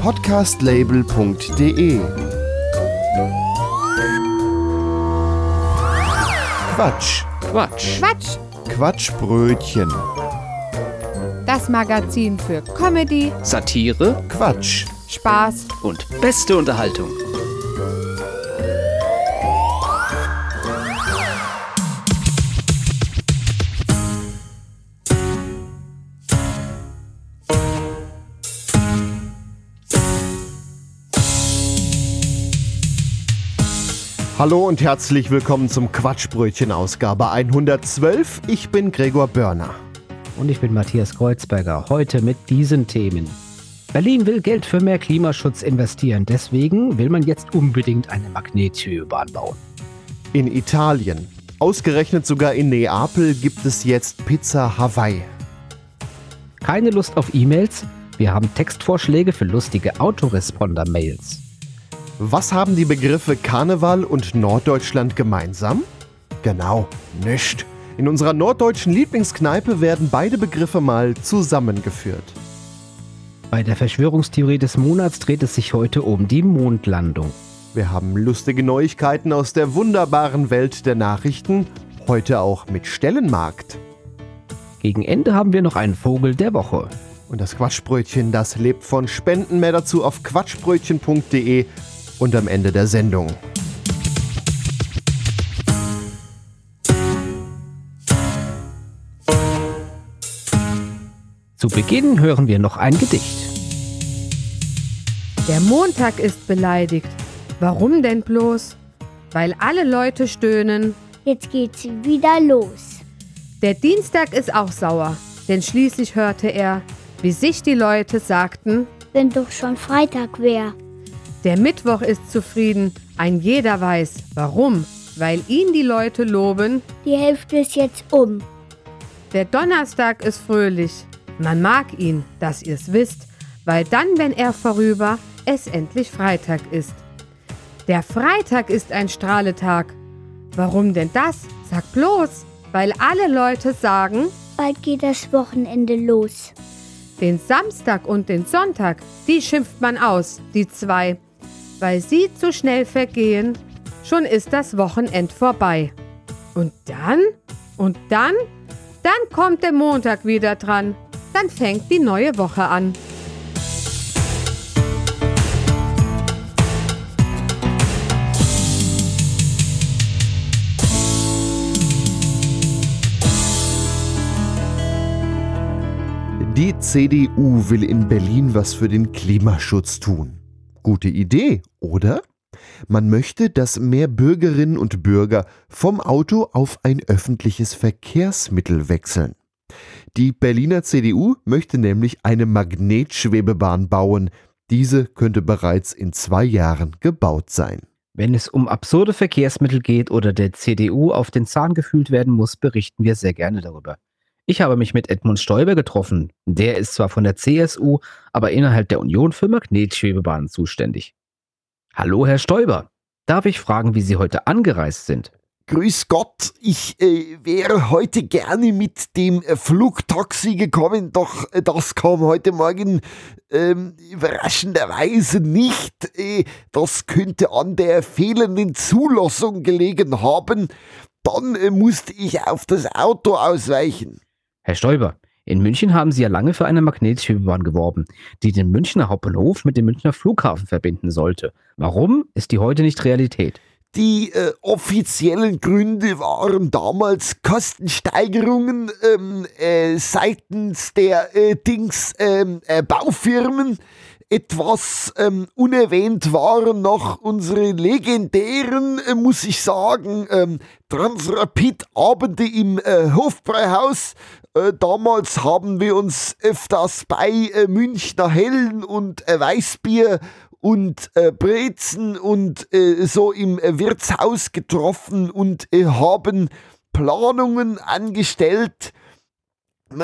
Podcastlabel.de Quatsch. Quatsch. Quatsch, Quatschbrötchen. das Magazin für Comedy, Satire Quatsch. Spaß und beste Unterhaltung. Hallo und herzlich willkommen zum Quatschbrötchen Ausgabe 112. Ich bin Gregor Börner. Und ich bin Matthias Kreuzberger. Heute mit diesen Themen. Berlin will Geld für mehr Klimaschutz investieren. Deswegen will man jetzt unbedingt eine Magnetschwebebahn bauen. In Italien, ausgerechnet sogar in Neapel, gibt es jetzt Pizza Hawaii. Keine Lust auf E-Mails? Wir haben Textvorschläge für lustige Autoresponder-Mails. Was haben die Begriffe Karneval und Norddeutschland gemeinsam? Genau, nischt. In unserer norddeutschen Lieblingskneipe werden beide Begriffe mal zusammengeführt. Bei der Verschwörungstheorie des Monats dreht es sich heute um die Mondlandung. Wir haben lustige Neuigkeiten aus der wunderbaren Welt der Nachrichten, heute auch mit Stellenmarkt. Gegen Ende haben wir noch einen Vogel der Woche. Und das Quatschbrötchen, das lebt von Spenden. Mehr dazu auf quatschbrötchen.de und am Ende der Sendung. Zu Beginn hören wir noch ein Gedicht. Der Montag ist beleidigt. Warum denn bloß? Weil alle Leute stöhnen. Jetzt geht's wieder los. Der Dienstag ist auch sauer, denn schließlich hörte er, wie sich die Leute sagten, Wenn doch schon Freitag wär. Der Mittwoch ist zufrieden, ein jeder weiß, warum, weil ihn die Leute loben, Die Hälfte ist jetzt um. der Donnerstag ist fröhlich, man mag ihn, dass ihr's wisst, weil dann, wenn er vorüber, es endlich Freitag ist. Der Freitag ist ein Strahletag. Warum denn das? Sag bloß, weil alle Leute sagen, Bald geht das Wochenende los. Den Samstag und den Sonntag, die schimpft man aus, die zwei. Weil sie zu schnell vergehen, schon ist das Wochenend vorbei. Und dann? Und dann? Dann kommt der Montag wieder dran. Dann fängt die neue Woche an. Die CDU will in Berlin was für den Klimaschutz tun. Gute Idee, oder? Man möchte, dass mehr Bürgerinnen und Bürger vom Auto auf ein öffentliches Verkehrsmittel wechseln. Die Berliner CDU möchte nämlich eine Magnetschwebebahn bauen. Diese könnte bereits in zwei Jahren gebaut sein. Wenn es um absurde Verkehrsmittel geht oder der CDU auf den Zahn gefühlt werden muss, berichten wir sehr gerne darüber. Ich habe mich mit Edmund Stoiber getroffen. Der ist zwar von der CSU, aber innerhalb der Union für Magnetschwebebahnen zuständig. Hallo, Herr Stoiber. Darf ich fragen, wie Sie heute angereist sind? Grüß Gott, ich äh, wäre heute gerne mit dem äh, Flugtaxi gekommen, doch äh, das kam heute Morgen ähm, überraschenderweise nicht. Äh, das könnte an der fehlenden Zulassung gelegen haben. Dann äh, musste ich auf das Auto ausweichen. Herr Stoiber, in München haben Sie ja lange für eine Magnetschwebebahn geworben, die den Münchner Hauptbahnhof mit dem Münchner Flughafen verbinden sollte. Warum ist die heute nicht Realität? Die äh, offiziellen Gründe waren damals Kostensteigerungen ähm, äh, seitens der äh, Dings ähm, äh, Baufirmen. Etwas ähm, unerwähnt waren noch unsere legendären, äh, muss ich sagen, ähm, Transrapid-Abende im äh, Hofbräuhaus. Äh, damals haben wir uns öfters bei äh, Münchner Hellen und äh, Weißbier und äh, Brezen und äh, so im äh, Wirtshaus getroffen und äh, haben Planungen angestellt,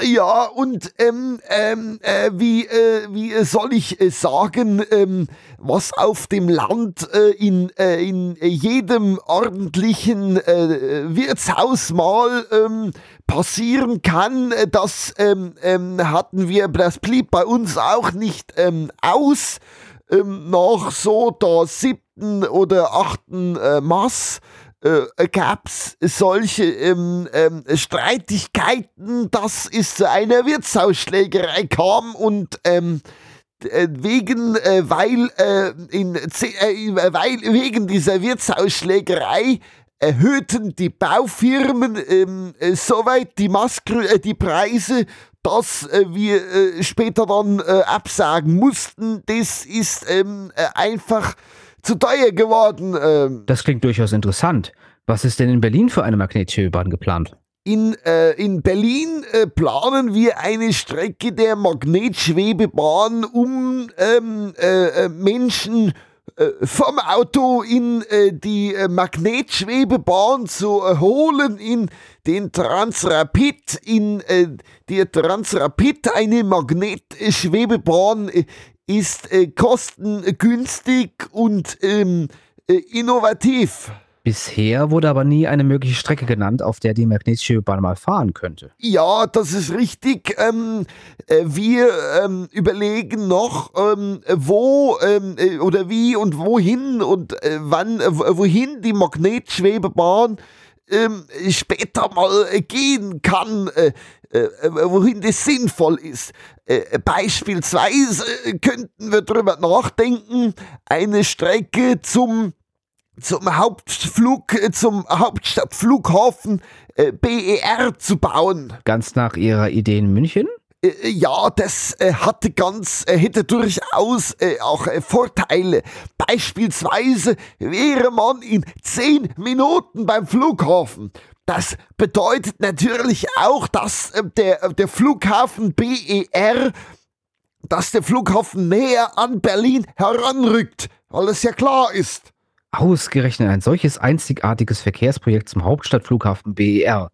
Ja, und ähm, ähm, äh, wie, äh, wie soll ich äh, sagen, ähm, was auf dem Land in, in jedem ordentlichen Wirtshaus mal ähm, passieren kann, äh, das ähm, ähm, hatten wir, das blieb bei uns auch nicht ähm, aus. Ähm, nach so der siebten oder achten äh, Mass äh, gab es solche ähm, ähm, Streitigkeiten, dass es zu einer Wirtshausschlägerei kam und ähm, äh, wegen, äh, weil, äh, in, äh, weil wegen dieser Wirtshausschlägerei erhöhten die Baufirmen ähm, äh, soweit die, Maskr äh, die Preise, dass äh, wir äh, später dann äh, absagen mussten. Das ist ähm, äh, einfach zu teuer geworden. Ähm. Das klingt durchaus interessant. Was ist denn in Berlin für eine Magnetschwebebahn geplant? In, äh, in Berlin äh, planen wir eine Strecke der Magnetschwebebahn, um ähm, äh, Menschen vom Auto in äh, die Magnetschwebebahn zu holen, in den Transrapid, in die Transrapid, eine Magnetschwebebahn ist äh, kostengünstig und ähm, äh, innovativ. Bisher wurde aber nie eine mögliche Strecke genannt, auf der die Magnetschwebebahn mal fahren könnte. Ja, das ist richtig. Ähm, äh, wir ähm, überlegen noch, ähm, wo ähm, äh, oder wie und wohin und äh, wann, äh, wohin die Magnetschwebebahn ähm, später mal gehen kann. Äh, äh, wohin das sinnvoll ist. Äh, beispielsweise könnten wir darüber nachdenken, eine Strecke zum zum Hauptflug, zum Hauptstadtflughafen BER zu bauen. Ganz nach Ihrer Idee in München? Ja, das hatte ganz, hätte durchaus auch Vorteile. Beispielsweise wäre man in zehn Minuten beim Flughafen. Das bedeutet natürlich auch, dass äh, der, äh, der Flughafen BER, dass der Flughafen näher an Berlin heranrückt, weil es ja klar ist. Ausgerechnet ein solches einzigartiges Verkehrsprojekt zum Hauptstadtflughafen BER.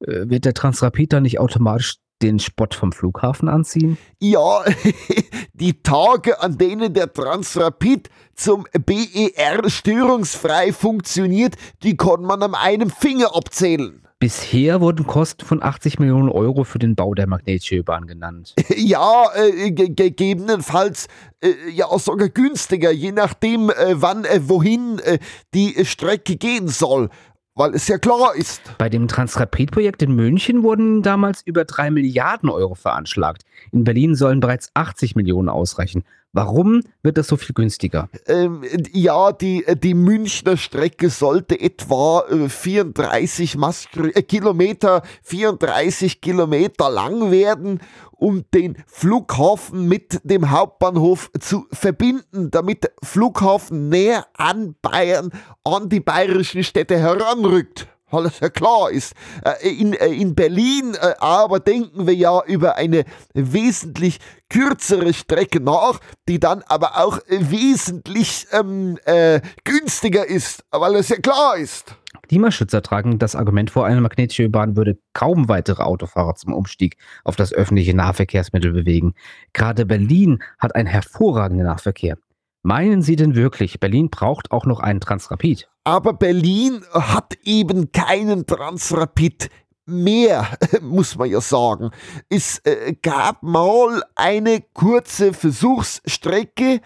Äh, wird der Transrapid dann nicht automatisch den Spott vom Flughafen anziehen? Ja, die Tage, an denen der Transrapid zum BER störungsfrei funktioniert, die kann man an einem Finger abzählen. Bisher wurden Kosten von 80 Millionen Euro für den Bau der Magnetschwebebahn genannt. Ja, äh, gegebenenfalls äh, ja sogar günstiger, je nachdem, äh, wann, äh, wohin äh, die Strecke gehen soll weil es ja klar ist. Bei dem Transrapid-Projekt in München wurden damals über 3 Milliarden Euro veranschlagt. In Berlin sollen bereits 80 Millionen ausreichen. Warum wird das so viel günstiger? Ähm, ja, die, die Münchner Strecke sollte etwa 34 äh, Maskr äh, Kilometer, 34 Kilometer lang werden, um den Flughafen mit dem Hauptbahnhof zu verbinden, damit der Flughafen näher an Bayern, an die bayerischen Städte heranrückt weil es ja klar ist. Äh, in, äh, in Berlin äh, aber denken wir ja über eine wesentlich kürzere Strecke nach, die dann aber auch wesentlich ähm, äh, günstiger ist, weil es ja klar ist. Klimaschützer tragen das Argument vor, eine magnetische Bahn würde kaum weitere Autofahrer zum Umstieg auf das öffentliche Nahverkehrsmittel bewegen. Gerade Berlin hat einen hervorragenden Nahverkehr. Meinen Sie denn wirklich, Berlin braucht auch noch einen Transrapid? Aber Berlin hat eben keinen Transrapid mehr, muss man ja sagen. Es äh, gab mal eine kurze Versuchsstrecke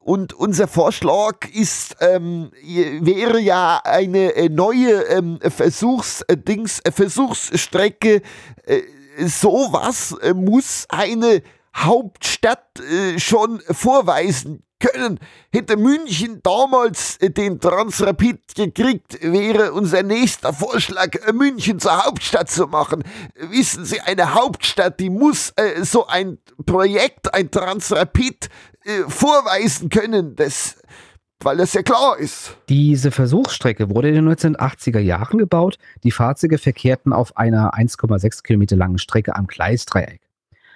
und unser Vorschlag ist, ähm, wäre ja eine äh, neue ähm, Versuchsdings, äh, Versuchsstrecke. Äh, sowas äh, muss eine Hauptstadt äh, schon vorweisen können. Hätte München damals äh, den Transrapid gekriegt, wäre unser nächster Vorschlag, äh, München zur Hauptstadt zu machen. Wissen Sie, eine Hauptstadt, die muss so ein Projekt, ein Transrapid vorweisen können. Das weil das ja klar ist. Diese Versuchsstrecke wurde in den 1980er Jahren gebaut. Die Fahrzeuge verkehrten auf einer 1,6 Kilometer langen Strecke am Gleisdreieck.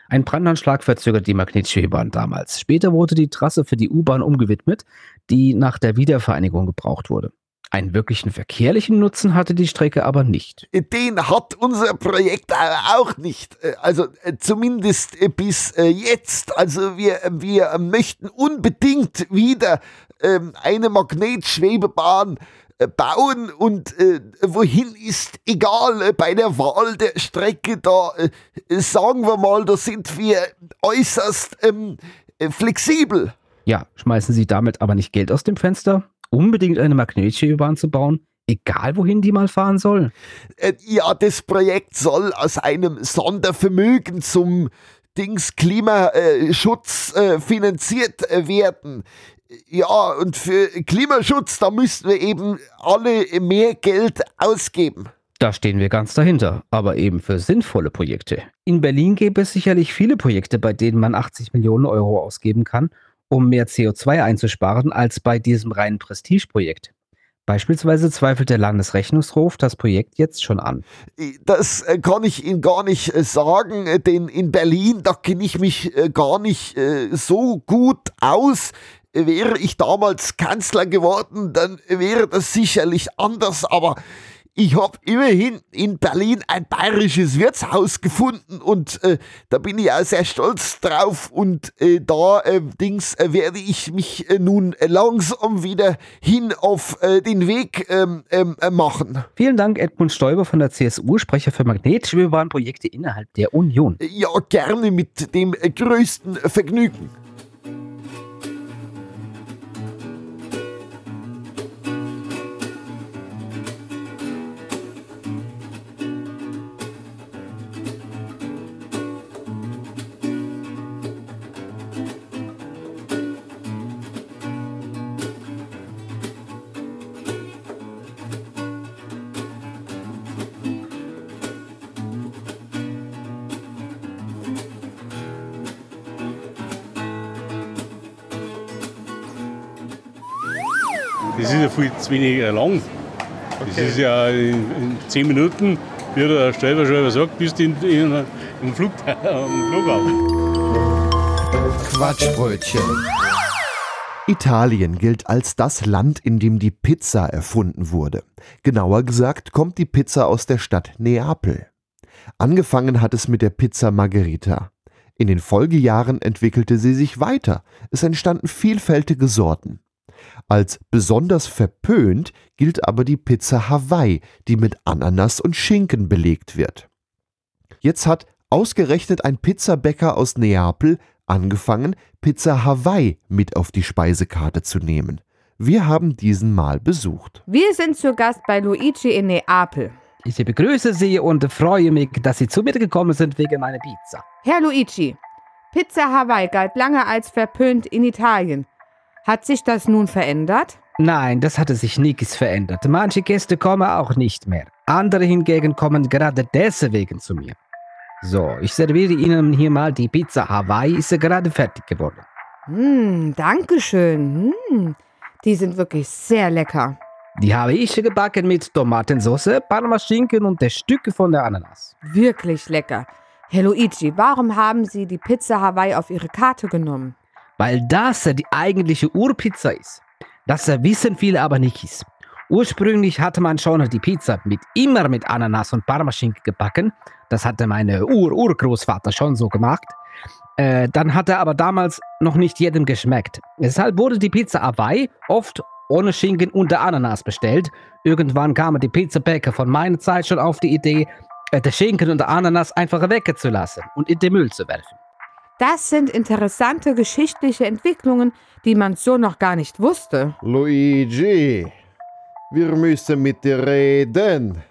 Ein Brandanschlag verzögert die Magnetschwebebahn damals. Später wurde die Trasse für die U-Bahn umgewidmet, die nach der Wiedervereinigung gebraucht wurde. Einen wirklichen verkehrlichen Nutzen hatte die Strecke aber nicht. Den hat unser Projekt auch nicht. Äh, Also äh, zumindest äh, bis jetzt. Also wir, wir möchten unbedingt wieder ähm, eine Magnetschwebebahn bauen und äh, wohin ist egal. Äh, Bei der Wahl der Strecke, da äh, sagen wir mal, da sind wir äußerst ähm, äh, flexibel. Ja, schmeißen Sie damit aber nicht Geld aus dem Fenster? Unbedingt eine Magnetschwebebahn zu bauen? Egal wohin die mal fahren soll. Äh, Ja, das Projekt soll aus einem Sondervermögen zum Dings Klimaschutz äh, finanziert äh, werden. Ja, und für Klimaschutz, da müssten wir eben alle mehr Geld ausgeben. Da stehen wir ganz dahinter, aber eben für sinnvolle Projekte. In Berlin gäbe es sicherlich viele Projekte, bei denen man 80 Millionen Euro ausgeben kann, um mehr CO2 einzusparen, als bei diesem reinen Prestigeprojekt. Beispielsweise zweifelt der Landesrechnungshof das Projekt jetzt schon an. Das äh, kann ich Ihnen gar nicht äh, sagen, äh, denn in Berlin, da kenne ich mich äh, gar nicht äh, so gut aus. Wäre ich damals Kanzler geworden, dann wäre das sicherlich anders, aber ich habe immerhin in Berlin ein bayerisches Wirtshaus gefunden und äh, da bin ich auch sehr stolz drauf und äh, da äh, Dings äh, werde ich mich äh, nun langsam wieder hin auf äh, den Weg ähm, ähm, äh, machen. Vielen Dank, Edmund Stoiber von der CSU, Sprecher für Magnetschwebebahnprojekte innerhalb der Union. Ja, gerne mit dem größten Vergnügen. Viel zu wenig äh, lang. Das ist ja in, in zehn Minuten, wie der schon sagt, bist du in, in, im Flug, Flughafen. Quatschbrötchen. Italien gilt als das Land, in dem die Pizza erfunden wurde. Genauer gesagt kommt die Pizza aus der Stadt Neapel. Angefangen hat es mit der Pizza Margherita. In den Folgejahren entwickelte sie sich weiter. Es entstanden vielfältige Sorten. Als besonders verpönt gilt aber die Pizza Hawaii, die mit Ananas und Schinken belegt wird. Jetzt hat ausgerechnet ein Pizzabäcker aus Neapel angefangen, Pizza Hawaii mit auf die Speisekarte zu nehmen. Wir haben diesen mal besucht. Wir sind zu Gast bei Luigi in Neapel. Ich begrüße Sie und freue mich, dass Sie zu mir gekommen sind wegen meiner Pizza. Herr Luigi, Pizza Hawaii galt lange als verpönt in Italien. Hat sich das nun verändert? Nein, das hatte sich nichts verändert. Manche Gäste kommen auch nicht mehr. Andere hingegen kommen gerade deswegen zu mir. So, ich serviere Ihnen hier mal die Pizza Hawaii, ist ja gerade fertig geworden. Hm, danke schön. Hm, die sind wirklich sehr lecker. Die habe ich gebacken mit Tomatensauce, Parmaschinken und der Stücke von der Ananas. Wirklich lecker. Herr Luigi, warum haben Sie die Pizza Hawaii auf Ihre Karte genommen? Weil das die eigentliche Urpizza ist. Das wissen viele aber nicht. Ursprünglich hatte man schon die Pizza mit immer mit Ananas und Parmaschinken gebacken. Das hatte meine Ur-Urgroßvater schon so gemacht. Äh, dann hat er aber damals noch nicht jedem geschmeckt. Deshalb wurde die Pizza Hawaii oft ohne Schinken und der Ananas bestellt. Irgendwann kamen die Pizzabäcker von meiner Zeit schon auf die Idee, äh, der Schinken und der Ananas einfach wegzulassen und in den Müll zu werfen. Das sind interessante geschichtliche Entwicklungen, die man so noch gar nicht wusste. Luigi, wir müssen mit dir reden.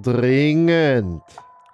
Dringend.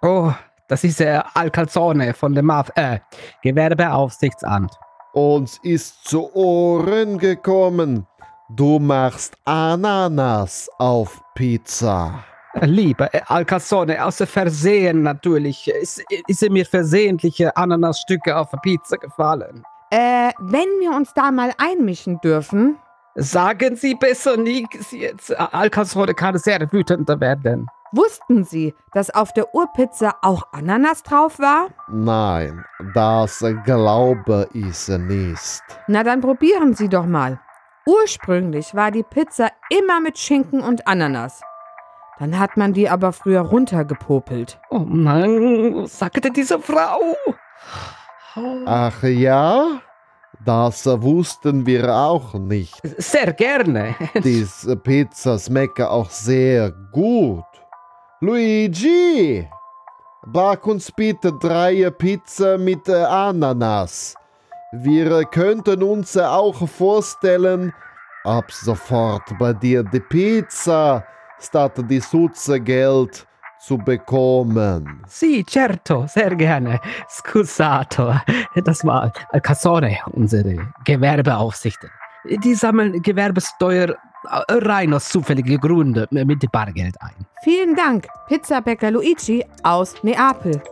Oh, das ist der Alcalzone von dem Maf äh, Gewerbeaufsichtsamt. Uns ist zu Ohren gekommen, du machst Ananas auf Pizza. Lieber äh, Alcalzone, außer Versehen natürlich, ist, ist mir versehentliche Ananasstücke auf der Pizza gefallen. Äh, wenn wir uns da mal einmischen dürfen. Sagen Sie besser nichts jetzt. Alcalzone kann sehr wütender werden. Wussten Sie, dass auf der Urpizza auch Ananas drauf war? Nein, das glaube ich nicht. Na dann probieren Sie doch mal. Ursprünglich war die Pizza immer mit Schinken und Ananas. Dann hat man die aber früher runtergepopelt. Oh nein, was sagte diese Frau? Ach ja, das wussten wir auch nicht. Sehr gerne. Diese Pizza schmeckt auch sehr gut. Luigi, back uns bitte drei Pizza mit äh, Ananas. Wir könnten uns auch vorstellen, ab sofort bei dir die Pizza statt die Sutze Geld zu bekommen. Sì, certo, sehr gerne. Scusato. Das war Cassone, unsere Gewerbeaufsicht. Die sammeln Gewerbesteuer äh, rein aus zufälligen Gründen mit Bargeld ein. Vielen Dank, Pizzabäcker Luigi aus Neapel.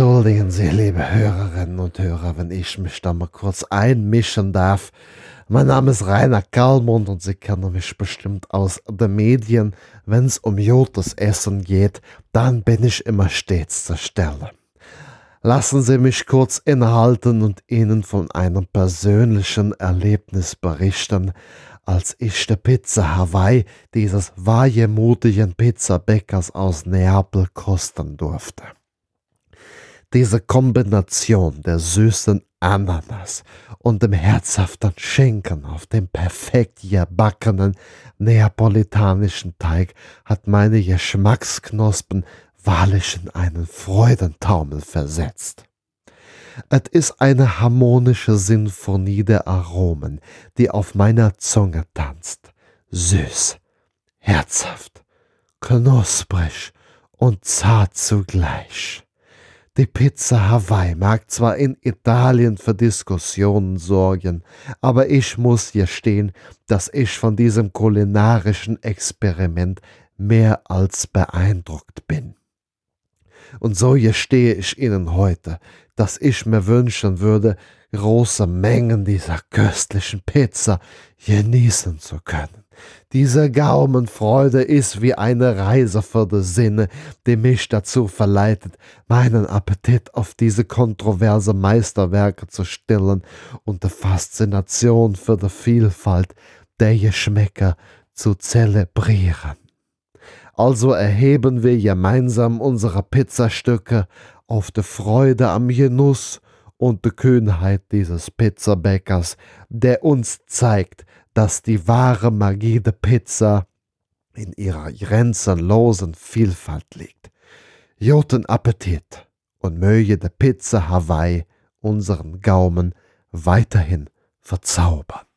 Entschuldigen Sie, liebe Hörerinnen und Hörer, wenn ich mich da mal kurz einmischen darf. Mein Name ist Rainer Kallmund und Sie kennen mich bestimmt aus den Medien. Wenn es um Jotes Essen geht, dann bin ich immer stets zur Stelle. Lassen Sie mich kurz innehalten und Ihnen von einem persönlichen Erlebnis berichten, als ich der Pizza Hawaii dieses wagemutigen Pizzabäckers aus Neapel kosten durfte. Diese Kombination der süßen Ananas und dem herzhaften Schinken auf dem perfekt gebackenen neapolitanischen Teig hat meine Geschmacksknospen wahrlich in einen Freudentaumel versetzt. Es ist eine harmonische Sinfonie der Aromen, die auf meiner Zunge tanzt. Süß, herzhaft, knusprig und zart zugleich. Die Pizza Hawaii mag zwar in Italien für Diskussionen sorgen, aber ich muss gestehen, dass ich von diesem kulinarischen Experiment mehr als beeindruckt bin. Und so gestehe ich Ihnen heute, dass ich mir wünschen würde, große Mengen dieser köstlichen Pizza genießen zu können. Diese Gaumenfreude ist wie eine Reise für die Sinne, die mich dazu verleitet, meinen Appetit auf diese kontroverse Meisterwerke zu stillen und die Faszination für die Vielfalt der Geschmäcker zu zelebrieren. Also erheben wir gemeinsam unsere Pizzastücke auf die Freude am Genuss und die Kühnheit dieses Pizzabäckers, der uns zeigt, dass die wahre Magie der Pizza in ihrer grenzenlosen Vielfalt liegt. Guten Appetit und möge der Pizza Hawaii unseren Gaumen weiterhin verzaubern.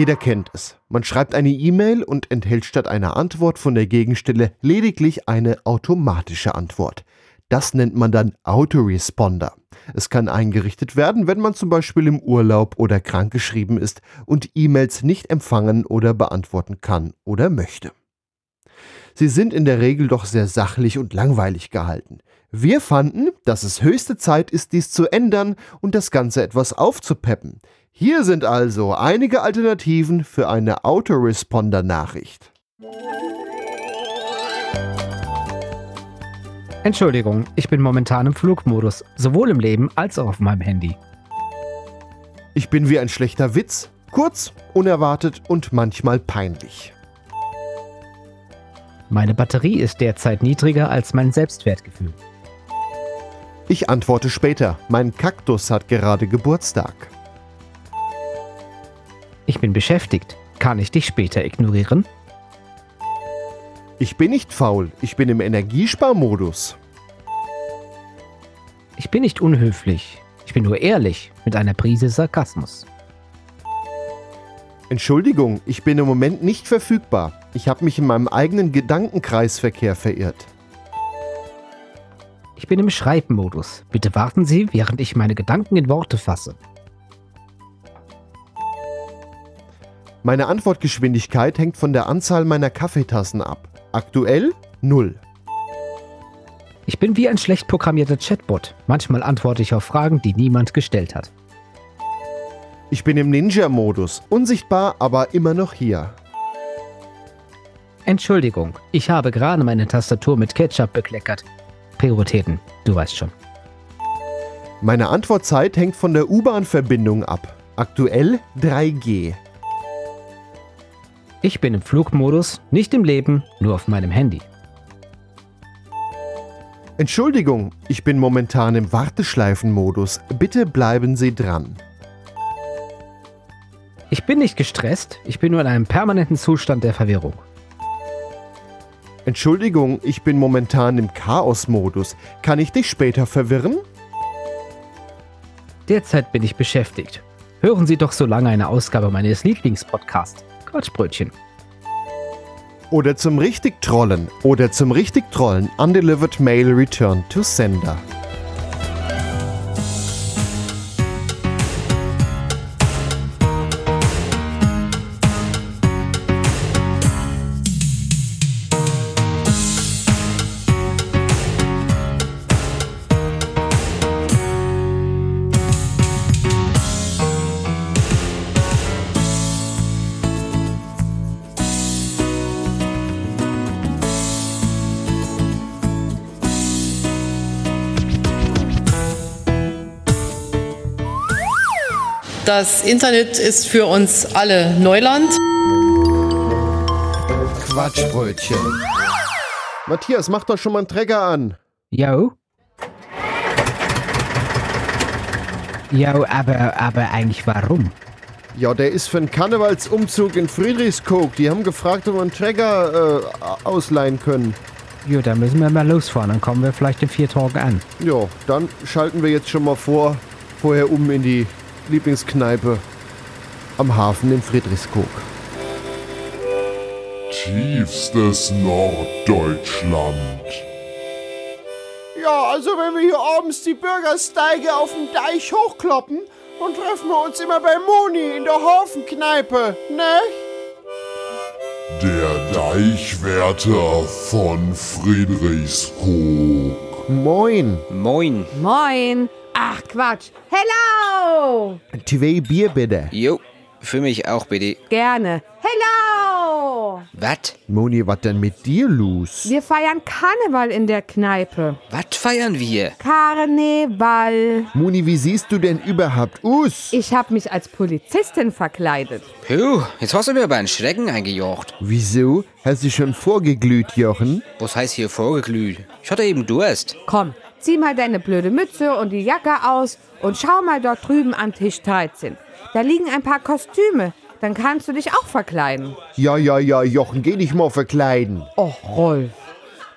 Jeder kennt es. Man schreibt eine E-Mail und enthält statt einer Antwort von der Gegenstelle lediglich eine automatische Antwort. Das nennt man dann Autoresponder. Es kann eingerichtet werden, wenn man zum Beispiel im Urlaub oder krankgeschrieben ist und E-Mails nicht empfangen oder beantworten kann oder möchte. Sie sind in der Regel doch sehr sachlich und langweilig gehalten. Wir fanden, dass es höchste Zeit ist, dies zu ändern und das Ganze etwas aufzupeppen. Hier sind also einige Alternativen für eine Autoresponder-Nachricht. Entschuldigung, ich bin momentan im Flugmodus, sowohl im Leben als auch auf meinem Handy. Ich bin wie ein schlechter Witz, kurz, unerwartet und manchmal peinlich. Meine Batterie ist derzeit niedriger als mein Selbstwertgefühl. Ich antworte später, mein Kaktus hat gerade Geburtstag. Ich bin beschäftigt. Kann ich dich später ignorieren? Ich bin nicht faul, ich bin im Energiesparmodus. Ich bin nicht unhöflich. Ich bin nur ehrlich, mit einer Prise Sarkasmus. Entschuldigung, ich bin im Moment nicht verfügbar. Ich habe mich in meinem eigenen Gedankenkreisverkehr verirrt. Ich bin im Schreibmodus. Bitte warten Sie, während ich meine Gedanken in Worte fasse. Meine Antwortgeschwindigkeit hängt von der Anzahl meiner Kaffeetassen ab. Aktuell null. Ich bin wie ein schlecht programmierter Chatbot. Manchmal antworte ich auf Fragen, die niemand gestellt hat. Ich bin im Ninja-Modus. Unsichtbar, aber immer noch hier. Entschuldigung, ich habe gerade meine Tastatur mit Ketchup bekleckert. Prioritäten, du weißt schon. Meine Antwortzeit hängt von der U-Bahn-Verbindung ab. Aktuell 3G. Ich bin im Flugmodus, nicht im Leben, nur auf meinem Handy. Entschuldigung, ich bin momentan im Warteschleifenmodus. Bitte bleiben Sie dran. Ich bin nicht gestresst, ich bin nur in einem permanenten Zustand der Verwirrung. Entschuldigung, ich bin momentan im Chaos-Modus. Kann ich dich später verwirren? Derzeit bin ich beschäftigt. Hören Sie doch so lange eine Ausgabe meines Lieblingspodcasts, Quatschbrötchen. Oder zum richtig Trollen. Oder zum richtig Trollen. Undelivered Mail Return to Sender. Das Internet ist für uns alle Neuland. Quatschbrötchen. Matthias, mach doch schon mal einen Trecker an. Jo? Jo, aber, aber eigentlich warum? Ja, der ist für einen Karnevalsumzug in Friedrichskoog. Die haben gefragt, ob wir einen Trecker äh, ausleihen können. Jo, da müssen wir mal losfahren, dann kommen wir vielleicht in vier Tagen an. Ja, dann schalten wir jetzt schon mal vor, vorher um in die Lieblingskneipe am Hafen in Friedrichskoog. Tiefstes Norddeutschland. Ja, also wenn wir hier abends die Bürgersteige auf dem Deich hochkloppen, dann treffen wir uns immer bei Moni in der Hafenkneipe, ne? Der Deichwärter von Friedrichskoog. Moin. Moin. Moin. Ach, Quatsch. Hello. Zwei Bier bitte. Jo, für mich auch bitte. Gerne. Hello. Was? Moni, was denn mit dir los? Wir feiern Karneval in der Kneipe. Was feiern wir? Karneval. Moni, wie siehst du denn überhaupt aus? Ich habe mich als Polizistin verkleidet. Puh, jetzt hast du mir aber einen Schrecken eingejocht. Wieso? Hast du schon vorgeglüht, Jochen? Was heißt hier vorgeglüht? Ich hatte eben Durst. Komm, zieh mal deine blöde Mütze und die Jacke aus und schau mal dort drüben an Tisch 13. Da liegen ein paar Kostüme. Dann kannst du dich auch verkleiden. Ja, ja, ja, Jochen, geh dich mal verkleiden. Och, Rolf.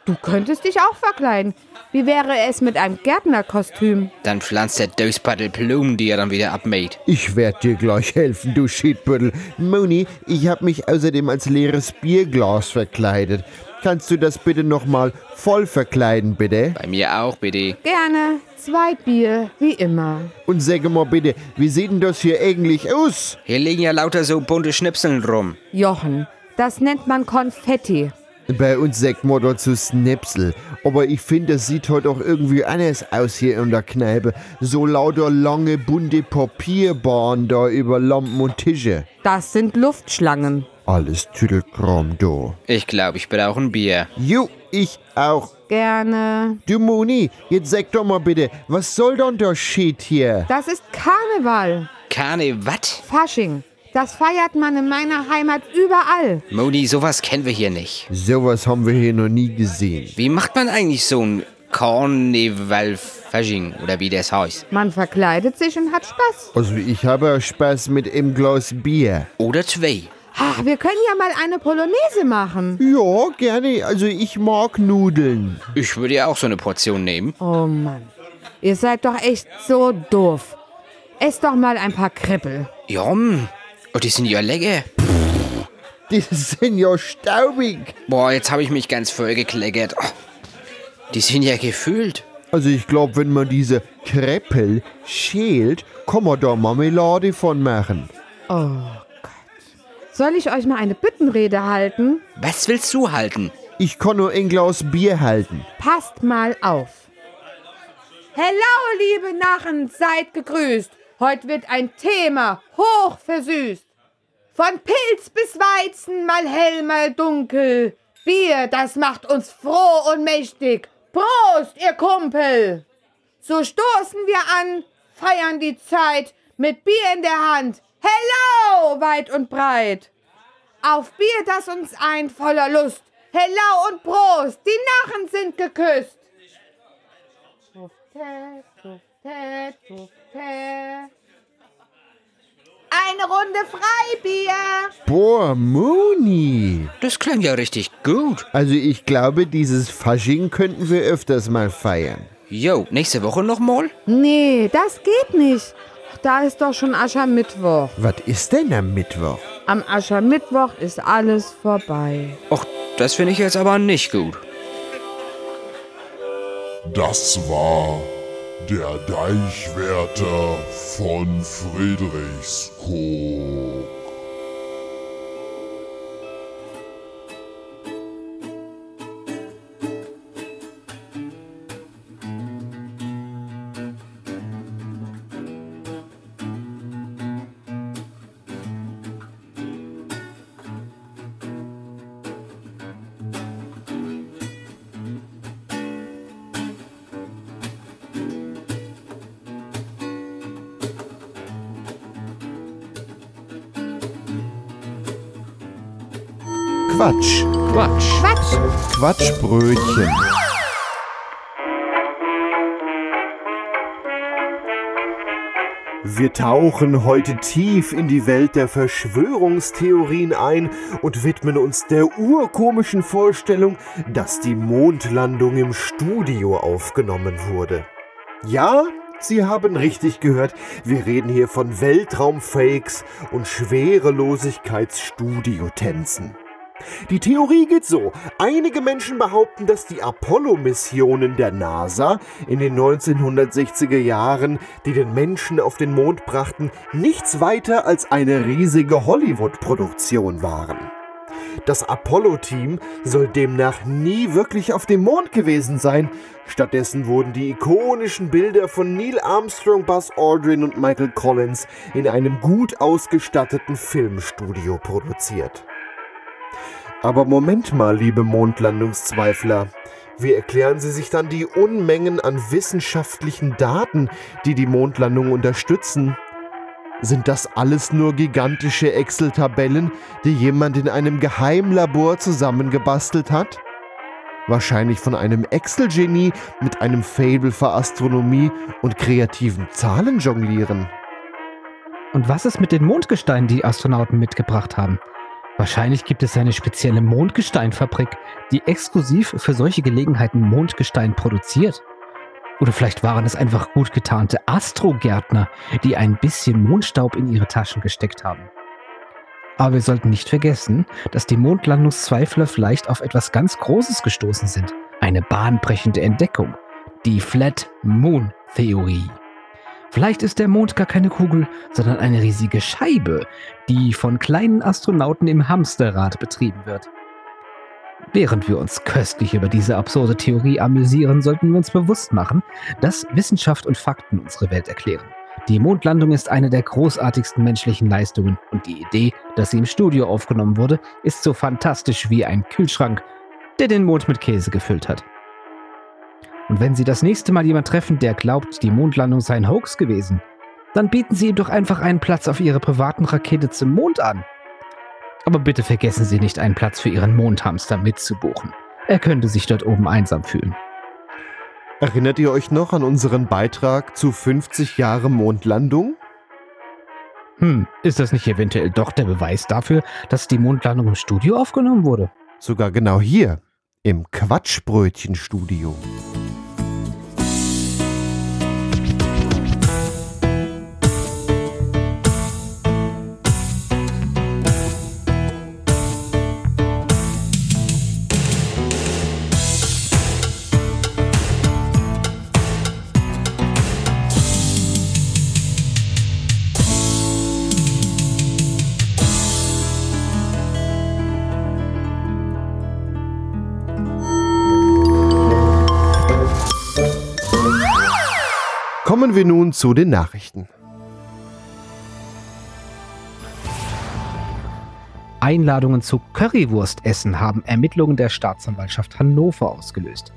Du könntest dich auch verkleiden. Wie wäre es mit einem Gärtnerkostüm? Dann pflanzt der Döspaddel Blumen, die er dann wieder abmäht. Ich werd dir gleich helfen, du Schiedbüttel. Moni, ich hab mich außerdem als leeres Bierglas verkleidet. Kannst du das bitte nochmal voll verkleiden, bitte? Bei mir auch, bitte. Gerne. Zwei Bier, wie immer. Und sag mal bitte, wie sieht denn das hier eigentlich aus? Hier liegen ja lauter so bunte Schnipseln rum. Jochen, das nennt man Konfetti. Bei uns sagt man dazu Snipsel. Aber ich finde, das sieht heute auch irgendwie anders aus hier in der Kneipe. So lauter lange bunte Papierbahnen da über Lampen und Tische. Das sind Luftschlangen. Alles Tüdelkram da. Ich glaube, ich brauche ein Bier. Jo, ich auch. Gerne. Du Moni, jetzt sag doch mal bitte, was soll denn der Shit hier? Das ist Karneval. Karne, was? Fasching. Das feiert man in meiner Heimat überall. Moni, sowas kennen wir hier nicht. Sowas haben wir hier noch nie gesehen. Wie macht man eigentlich so ein Karneval-Fasching oder wie das heißt? Man verkleidet sich und hat Spaß. Also ich habe Spaß mit einem Glas Bier. Oder zwei. Ach, wir können ja mal eine Polonaise machen. Ja, gerne. Also ich mag Nudeln. Ich würde ja auch so eine Portion nehmen. Oh Mann. Ihr seid doch echt so doof. Esst doch mal ein paar Krippel. Jom. Oh, die sind ja lecker. Die sind ja staubig. Boah, jetzt habe ich mich ganz vollgekleckert. Oh, die sind ja gefühlt. Also ich glaube, wenn man diese Kreppel schält, kann man da Marmelade von machen. Oh. Soll ich euch mal eine Büttenrede halten? Was willst du halten? Ich kann nur ein Glas Bier halten. Passt mal auf. Hello, liebe Narren, seid gegrüßt. Heute wird ein Thema hoch versüßt. Von Pilz bis Weizen, mal hell, mal dunkel. Bier, das macht uns froh und mächtig. Prost, ihr Kumpel! So stoßen wir an, feiern die Zeit mit Bier in der Hand. Hello, weit und breit. Auf Bier, das uns ein voller Lust. Hello und Prost, die Narren sind geküsst. Eine Runde Freibier. Boah, Moni. Das klang ja richtig gut. Also ich glaube, dieses Fasching könnten wir öfters mal feiern. Jo, nächste Woche nochmal? Nee, das geht nicht. Da ist doch schon Aschermittwoch. Was ist denn am Mittwoch? Am Aschermittwoch ist alles vorbei. Och, das finde ich jetzt aber nicht gut. Das war der Deichwärter von Friedrichskoog. Quatsch. Quatsch. Quatsch. Quatschbrötchen. Wir tauchen heute tief in die Welt der Verschwörungstheorien ein und widmen uns der urkomischen Vorstellung, dass die Mondlandung im Studio aufgenommen wurde. Ja, Sie haben richtig gehört, wir reden hier von Weltraumfakes und Schwerelosigkeitsstudiotänzen. Die Theorie geht so. Einige Menschen behaupten, dass die Apollo-Missionen der NASA in den 1960er Jahren, die den Menschen auf den Mond brachten, nichts weiter als eine riesige Hollywood-Produktion waren. Das Apollo-Team soll demnach nie wirklich auf dem Mond gewesen sein. Stattdessen wurden die ikonischen Bilder von Neil Armstrong, Buzz Aldrin und Michael Collins in einem gut ausgestatteten Filmstudio produziert. Aber Moment mal, liebe Mondlandungszweifler. Wie erklären Sie sich dann die Unmengen an wissenschaftlichen Daten, die die Mondlandung unterstützen? Sind das alles nur gigantische Excel-Tabellen, die jemand in einem Geheimlabor zusammengebastelt hat? Wahrscheinlich von einem Excel-Genie mit einem Fable für Astronomie und kreativen Zahlen jonglieren. Und was ist mit den Mondgesteinen, die, die Astronauten mitgebracht haben? Wahrscheinlich gibt es eine spezielle Mondgesteinfabrik, die exklusiv für solche Gelegenheiten Mondgestein produziert. Oder vielleicht waren es einfach gut getarnte Astrogärtner, die ein bisschen Mondstaub in ihre Taschen gesteckt haben. Aber wir sollten nicht vergessen, dass die Mondlandungszweifler vielleicht auf etwas ganz Großes gestoßen sind. Eine bahnbrechende Entdeckung. Die Flat Moon Theorie. Vielleicht ist der Mond gar keine Kugel, sondern eine riesige Scheibe, die von kleinen Astronauten im Hamsterrad betrieben wird. Während wir uns köstlich über diese absurde Theorie amüsieren, sollten wir uns bewusst machen, dass Wissenschaft und Fakten unsere Welt erklären. Die Mondlandung ist eine der großartigsten menschlichen Leistungen und die Idee, dass sie im Studio aufgenommen wurde, ist so fantastisch wie ein Kühlschrank, der den Mond mit Käse gefüllt hat. Und wenn Sie das nächste Mal jemand treffen, der glaubt, die Mondlandung sei ein Hoax gewesen, dann bieten Sie ihm doch einfach einen Platz auf Ihrer privaten Rakete zum Mond an. Aber bitte vergessen Sie nicht, einen Platz für Ihren Mondhamster mitzubuchen. Er könnte sich dort oben einsam fühlen. Erinnert ihr euch noch an unseren Beitrag zu 50 Jahre Mondlandung? Hm, ist das nicht eventuell doch der Beweis dafür, dass die Mondlandung im Studio aufgenommen wurde? Sogar genau hier, im Quatschbrötchenstudio. Wir nun zu den Nachrichten. Einladungen zu Currywurstessen haben Ermittlungen der Staatsanwaltschaft Hannover ausgelöst.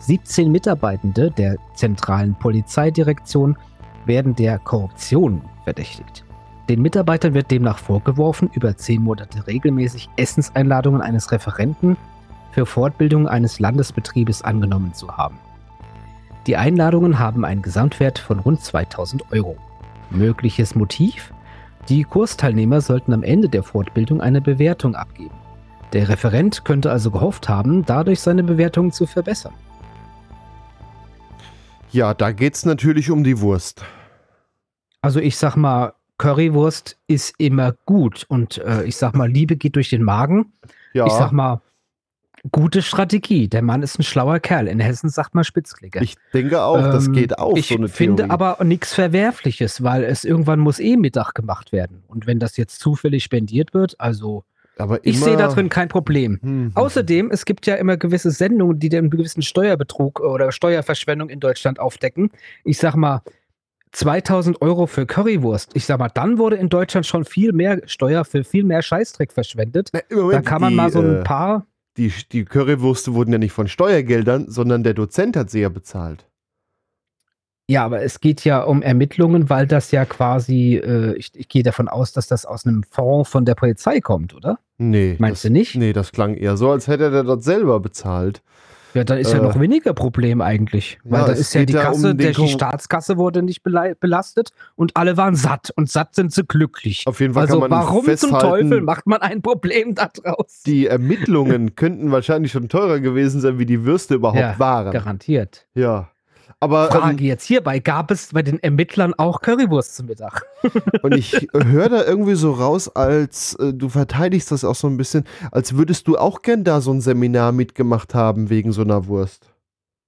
17 Mitarbeitende der zentralen Polizeidirektion werden der Korruption verdächtigt. Den Mitarbeitern wird demnach vorgeworfen, über zehn Monate regelmäßig Essenseinladungen eines Referenten für Fortbildung eines Landesbetriebes angenommen zu haben. Die Einladungen haben einen Gesamtwert von rund 2000 Euro. Mögliches Motiv? Die Kursteilnehmer sollten am Ende der Fortbildung eine Bewertung abgeben. Der Referent könnte also gehofft haben, dadurch seine Bewertung zu verbessern. Ja, da geht's natürlich um die Wurst. Also ich sag mal, Currywurst ist immer gut und äh, ich sag mal, Liebe geht durch den Magen. Ja, Ich sag mal, gute Strategie. Der Mann ist ein schlauer Kerl. In Hessen sagt man Spitzklicker. ich denke auch, das Ähm, geht auch ich so eine finde Theorie. aber nichts Verwerfliches, weil es irgendwann muss eh Mittag gemacht werden. Und wenn das jetzt zufällig spendiert wird, also aber ich sehe da immer- drin kein Problem. Hm, Außerdem, es gibt ja immer gewisse Sendungen, die den gewissen Steuerbetrug oder Steuerverschwendung in Deutschland aufdecken. Ich sag mal, 2000 Euro für Currywurst. Ich sag mal, dann wurde in Deutschland schon viel mehr Steuer für viel mehr Scheißdreck verschwendet. Na, Da kann man die, mal so ein äh, paar. Die, die Currywürste wurden ja nicht von Steuergeldern, sondern der Dozent hat sie ja bezahlt. Ja, aber es geht ja um Ermittlungen, weil das ja quasi, äh, ich, ich gehe davon aus, dass das aus einem Fonds von der Polizei kommt, oder? Nee. Meinst das, du nicht? Nee, das klang eher so, als hätte er das selber bezahlt. Ja, dann ist ja Äh, noch weniger Problem eigentlich. Weil ja, da ist ja die um Kasse, der, die Staatskasse wurde nicht belastet und alle waren satt. Und satt sind sie glücklich. Auf jeden Fall Also kann man warum zum Teufel macht man ein Problem daraus? die Ermittlungen könnten wahrscheinlich schon teurer gewesen sein, wie die Würste überhaupt Ja, waren. Garantiert. Ja. Aber Frage ähm, jetzt hierbei, gab es bei den Ermittlern auch Currywurst zum Mittag? und ich höre da irgendwie so raus, als äh, du verteidigst das auch so ein bisschen, als würdest du auch gern da so ein Seminar mitgemacht haben wegen so einer Wurst.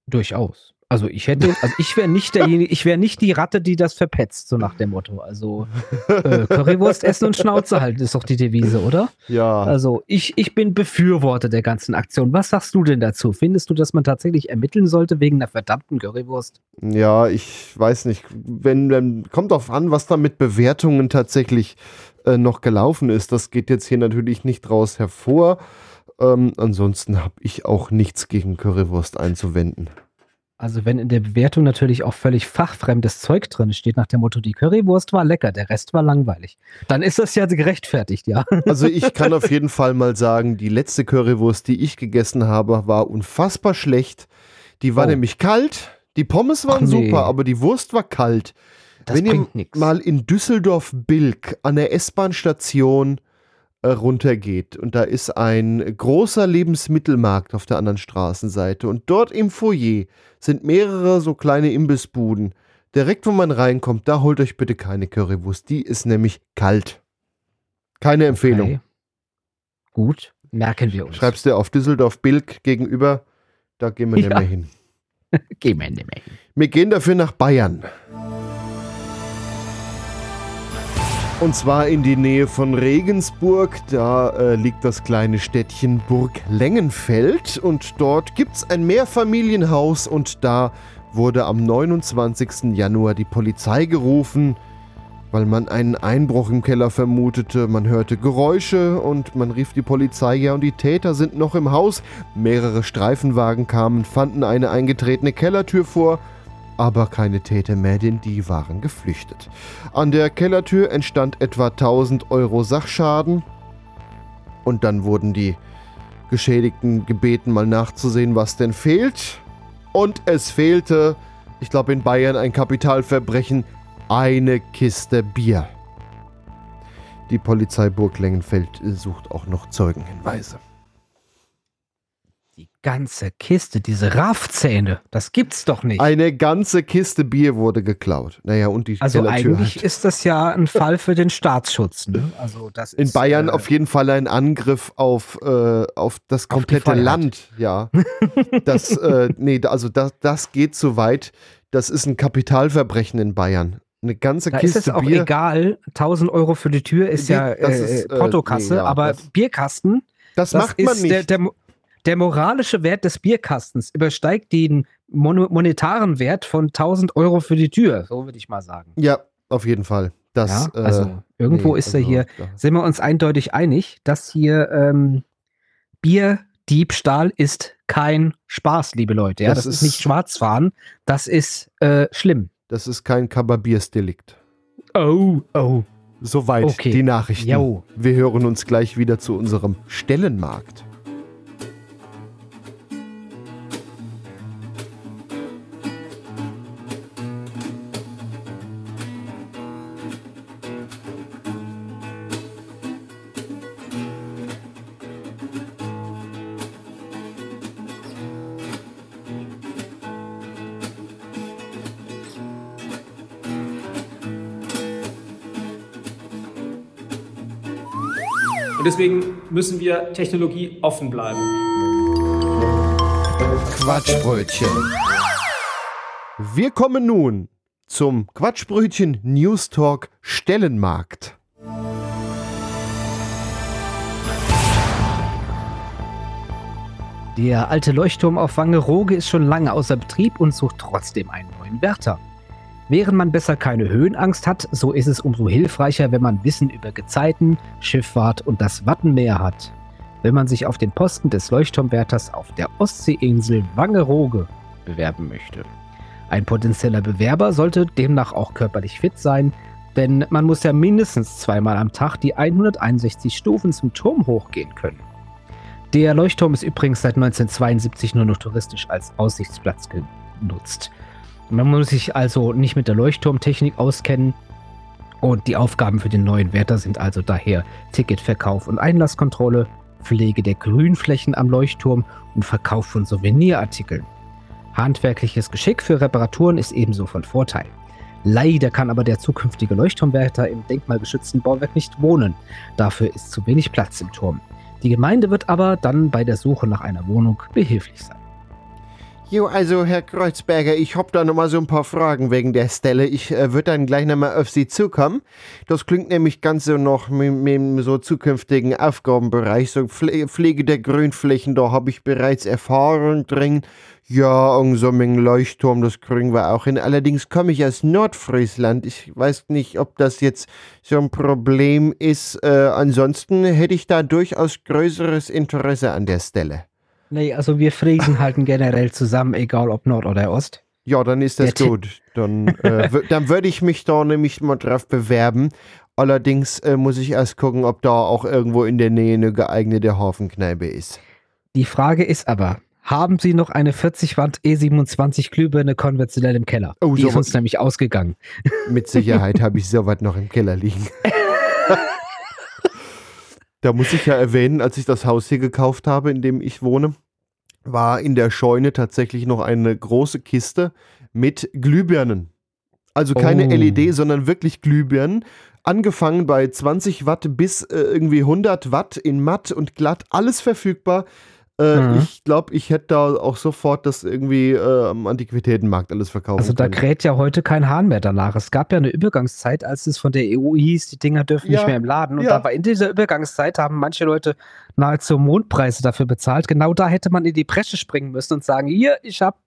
Durchaus. Also ich hätte, also ich wäre nicht derjenige, ich wäre nicht die Ratte, die das verpetzt, so nach dem Motto. Also äh, Currywurst essen und Schnauze halten ist doch die Devise, oder? Ja. Also ich, ich bin Befürworter der ganzen Aktion. Was sagst du denn dazu? Findest du, dass man tatsächlich ermitteln sollte wegen einer verdammten Currywurst? Ja, ich weiß nicht. Wenn, dann kommt drauf an, was da mit Bewertungen tatsächlich äh, noch gelaufen ist. Das geht jetzt hier natürlich nicht draus hervor. Ähm, ansonsten habe ich auch nichts gegen Currywurst einzuwenden. Also wenn in der Bewertung natürlich auch völlig fachfremdes Zeug drin steht, nach dem Motto, die Currywurst war lecker, der Rest war langweilig, dann ist das ja gerechtfertigt, ja. Also ich kann auf jeden Fall mal sagen, die letzte Currywurst, die ich gegessen habe, war unfassbar schlecht. Die war Oh. nämlich kalt. Die Pommes waren nee. super, aber die Wurst war kalt. Das Wenn ihr nichts. mal in Düsseldorf-Bilk an der S-Bahn-Station runtergeht und da ist ein großer Lebensmittelmarkt auf der anderen Straßenseite und dort im Foyer sind mehrere so kleine Imbissbuden. Direkt, wo man reinkommt, da holt euch bitte keine Currywurst. Die ist nämlich kalt. Keine Empfehlung. Okay. Gut, merken wir uns. Schreibst du auf Düsseldorf-Bilk gegenüber, da gehen wir nicht Ja. mehr hin. Gehen wir nicht mehr hin. Wir gehen dafür nach Bayern. Und zwar in die Nähe von Regensburg. Da äh, liegt das kleine Städtchen Burg Lengenfeld. Und dort gibt es ein Mehrfamilienhaus. Und da wurde am 29. Januar die Polizei gerufen, weil man einen Einbruch im Keller vermutete. Man hörte Geräusche und man rief die Polizei. Ja, und die Täter sind noch im Haus. Mehrere Streifenwagen kamen, fanden eine eingetretene Kellertür vor aber keine Täter mehr, denn die waren geflüchtet. An der Kellertür entstand etwa 1000 Euro Sachschaden und dann wurden die Geschädigten gebeten, mal nachzusehen, was denn fehlt. Und es fehlte, ich glaube in Bayern ein Kapitalverbrechen, eine Kiste Bier. Die Polizei Burg Lengenfeld sucht auch noch Zeugenhinweise. Ganze Kiste, diese Raffzähne, das gibt's doch nicht. Eine ganze Kiste Bier wurde geklaut. Naja, und die Also Kellertür eigentlich halt. ist das ja ein Fall für den Staatsschutz. Ne? Also das In ist, Bayern äh, auf jeden Fall ein Angriff auf, äh, auf das Auf komplette Freiheit. Land, ja. Das, äh, nee, also das, das geht zu weit. Das ist ein Kapitalverbrechen in Bayern. Eine ganze Da Kiste ist es auch Bier. egal. 1000 Euro für die Tür ist Die- ja das äh, ist, äh, Portokasse, nee, ja, aber das- Bierkasten, Das, das macht man nicht. Der, der, der moralische Wert des Bierkastens übersteigt den mon monetaren Wert von 1000 Euro für die Tür. So würde ich mal sagen. Ja, auf jeden Fall. Das, ja, also äh, irgendwo nee, ist er also, hier, da- sind wir uns eindeutig einig, dass hier ähm, Bierdiebstahl ist kein Spaß, liebe Leute. Ja, Das das, ist ist- nicht Schwarzfahren, das ist äh, schlimm. Das ist kein Kababiersdelikt. Oh, oh. Soweit Okay. die Nachrichten. Jo. Wir hören uns gleich wieder zu unserem Stellenmarkt. Und deswegen müssen wir technologieoffen bleiben. Quatschbrötchen. Wir kommen nun zum Quatschbrötchen News Talk Stellenmarkt. Der alte Leuchtturm auf Wangerooge ist schon lange außer Betrieb und sucht trotzdem einen neuen Wärter. Während man besser keine Höhenangst hat, so ist es umso hilfreicher, wenn man Wissen über Gezeiten, Schifffahrt und das Wattenmeer hat. Wenn man sich auf den Posten des Leuchtturmwärters auf der Ostseeinsel Wangerooge bewerben möchte. Ein potenzieller Bewerber sollte demnach auch körperlich fit sein, denn man muss ja mindestens zweimal am Tag die 161 Stufen zum Turm hochgehen können. Der Leuchtturm ist übrigens seit 1972 nur noch touristisch als Aussichtsplatz genutzt. Man muss sich also nicht mit der Leuchtturmtechnik auskennen. Und die Aufgaben für den neuen Wärter sind also daher Ticketverkauf und Einlasskontrolle, Pflege der Grünflächen am Leuchtturm und Verkauf von Souvenirartikeln. Handwerkliches Geschick für Reparaturen ist ebenso von Vorteil. Leider kann aber der zukünftige Leuchtturmwärter im denkmalgeschützten Bauwerk nicht wohnen. Dafür ist zu wenig Platz im Turm. Die Gemeinde wird aber dann bei der Suche nach einer Wohnung behilflich sein. Jo, also Herr Kreuzberger, ich hab da nochmal so ein paar Fragen wegen der Stelle. Ich äh, würde dann gleich nochmal auf Sie zukommen. Das klingt nämlich ganz so noch mit, mit so zukünftigen Aufgabenbereich, so Pfle Pflege der Grünflächen, da habe ich bereits Erfahrung drin. Ja, und so dem Leuchtturm, das kriegen wir auch hin. Allerdings komme ich aus Nordfriesland. Ich weiß nicht, ob das jetzt so ein Problem ist. Äh, ansonsten hätte ich da durchaus größeres Interesse an der Stelle. Nee, also wir Friesen halten generell zusammen, egal ob Nord oder Ost. Ja, dann ist das Tipp- gut. Dann, äh, dann würde ich mich da nämlich mal drauf bewerben. Allerdings äh, muss ich erst gucken, ob da auch irgendwo in der Nähe eine geeignete Hafenkneipe ist. Die Frage ist aber, haben Sie noch eine 40 Watt E27 Glühbirne konventionell im Keller? Oh, Die so ist uns nämlich ausgegangen. Mit Sicherheit habe ich sowas noch im Keller liegen. da muss ich ja erwähnen, als ich das Haus hier gekauft habe, in dem ich wohne, war in der Scheune tatsächlich noch eine große Kiste mit Glühbirnen. Also keine Oh. LED, sondern wirklich Glühbirnen. Angefangen bei 20 Watt bis äh, irgendwie 100 Watt in matt und glatt, alles verfügbar. Äh, Mhm. Ich glaube, ich hätte da auch sofort das irgendwie äh, am Antiquitätenmarkt alles verkaufen Also da können. kräht ja heute kein Hahn mehr danach. Es gab ja eine Übergangszeit, als es von der EU hieß, die Dinger dürfen Ja, nicht mehr im Laden. Und ja. da war in dieser Übergangszeit haben manche Leute nahezu Mondpreise dafür bezahlt. Genau da hätte man in die Bresche springen müssen und sagen, hier, ich habe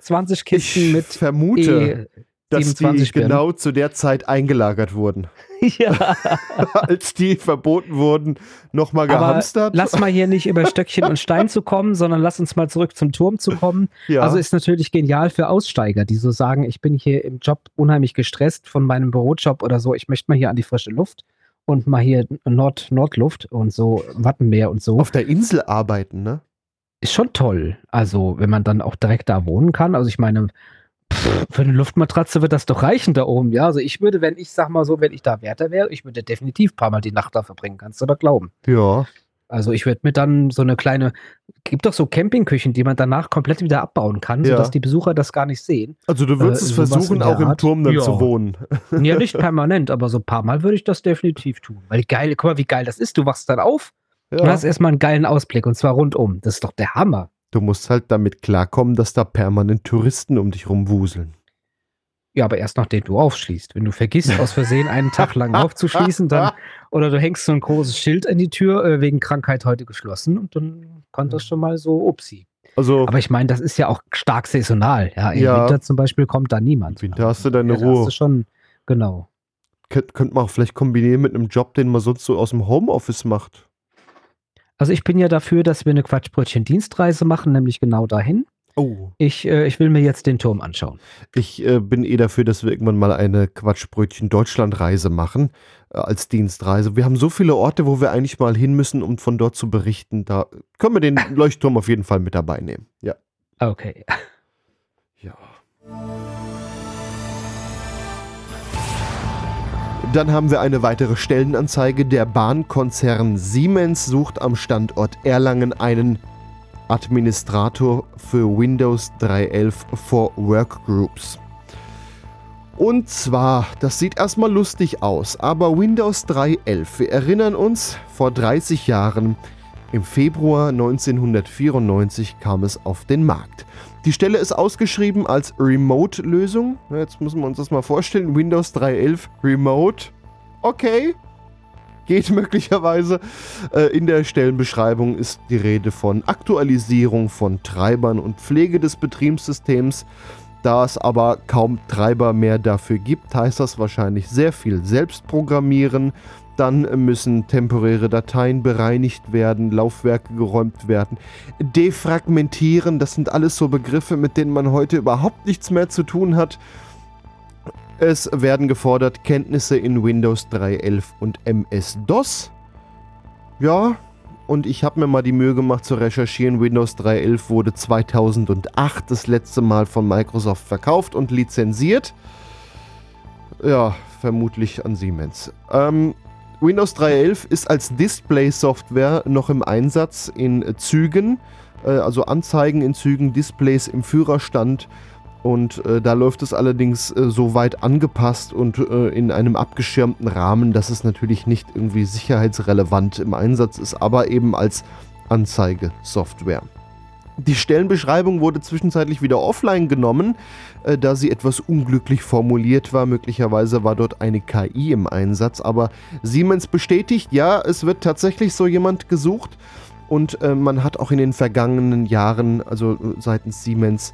20 Kisten ich mit vermute, dass die 27 Birnen. genau zu der Zeit eingelagert wurden. ja. Als die verboten wurden, nochmal gehamstert. lass mal hier nicht über Stöckchen und Stein zu kommen, sondern lass uns mal zurück zum Turm zu kommen. ja. Also ist natürlich genial für Aussteiger, die so sagen, ich bin hier im Job unheimlich gestresst von meinem Bürojob oder so, ich möchte mal hier an die frische Luft und mal hier Nord Nordluft und so Wattenmeer und so. auf der Insel arbeiten, ne? Ist schon toll. Also, wenn man dann auch direkt da wohnen kann. Also ich meine, für eine Luftmatratze wird das doch reichen da oben. Ja, also ich würde, wenn ich, sag mal so, wenn ich da Wärter wäre, ich würde definitiv ein paar Mal die Nacht da verbringen, kannst du aber glauben. Ja. Also ich würde mir dann so eine kleine, gibt doch so Campingküchen, die man danach komplett wieder abbauen kann, Ja. sodass die Besucher das gar nicht sehen. Also du würdest Äh, es versuchen, auch im? Turm dann Ja. zu wohnen. Ja, nicht permanent, aber so ein paar Mal würde ich das definitiv tun. Weil geil, guck mal, wie geil das ist. Du wachst dann auf und Ja. hast erstmal einen geilen Ausblick und zwar rundum. Das ist doch der Hammer. Du musst halt damit klarkommen, dass da permanent Touristen um dich rumwuseln. Ja, aber erst nachdem du aufschließt. Wenn du vergisst, aus Versehen einen Tag lang aufzuschließen, dann oder du hängst so ein großes Schild an die Tür, äh, wegen Krankheit heute geschlossen und dann konnte das schon mal so upsi. Also Aber ich meine, das ist ja auch stark saisonal. Ja, im Ja. Winter zum Beispiel kommt da niemand. im Winter hast du deine Ruhe. hast du schon, genau. Könnt, könnte man auch vielleicht kombinieren mit einem Job, den man sonst so aus dem Homeoffice macht. Also ich bin ja dafür, dass wir eine Quatschbrötchen-Dienstreise machen, nämlich genau dahin. Oh. Ich, äh, ich will mir jetzt den Turm anschauen. Ich äh, bin eh dafür, dass wir irgendwann mal eine Quatschbrötchen Deutschlandreise machen äh, als Dienstreise. Wir haben so viele Orte, wo wir eigentlich mal hin müssen, um von dort zu berichten. Da können wir den Leuchtturm auf jeden Fall mit dabei nehmen. Ja. Okay. Ja. Dann haben wir eine weitere Stellenanzeige. Der Bahnkonzern Siemens sucht am Standort Erlangen einen Administrator für Windows 3.11 for Workgroups. Und zwar, das sieht erstmal lustig aus, aber Windows 3.11, wir erinnern uns, vor 30 Jahren, im Februar 1994 kam es auf den Markt. Die Stelle ist ausgeschrieben als Remote-Lösung. Jetzt müssen wir uns das mal vorstellen. Windows 3.11 Remote. Okay. Geht möglicherweise. Äh, In der Stellenbeschreibung ist die Rede von Aktualisierung von Treibern und Pflege des Betriebssystems. Da es aber kaum Treiber mehr dafür gibt, heißt das wahrscheinlich sehr viel selbst programmieren. Dann müssen temporäre Dateien bereinigt werden, Laufwerke geräumt werden, defragmentieren. Das sind alles so Begriffe, mit denen man heute überhaupt nichts mehr zu tun hat. Es werden gefordert Kenntnisse in Windows 3.11 und MS-DOS. Ja, und ich habe mir mal die Mühe gemacht zu recherchieren. Windows 3.11 wurde 2008 das letzte Mal von Microsoft verkauft und lizenziert. Ja, vermutlich an Siemens. Ähm, Windows 3.11 ist als Display-Software noch im Einsatz in Zügen, äh, also Anzeigen in Zügen, Displays im Führerstand. Und äh, da läuft es allerdings äh, so weit angepasst und äh, in einem abgeschirmten Rahmen, dass es natürlich nicht irgendwie sicherheitsrelevant im Einsatz ist, aber eben als Anzeigesoftware. Die Stellenbeschreibung wurde zwischenzeitlich wieder offline genommen, äh, da sie etwas unglücklich formuliert war. Möglicherweise war dort eine KI im Einsatz, aber Siemens bestätigt, ja, es wird tatsächlich so jemand gesucht und äh, man hat auch in den vergangenen Jahren, also äh, seitens Siemens,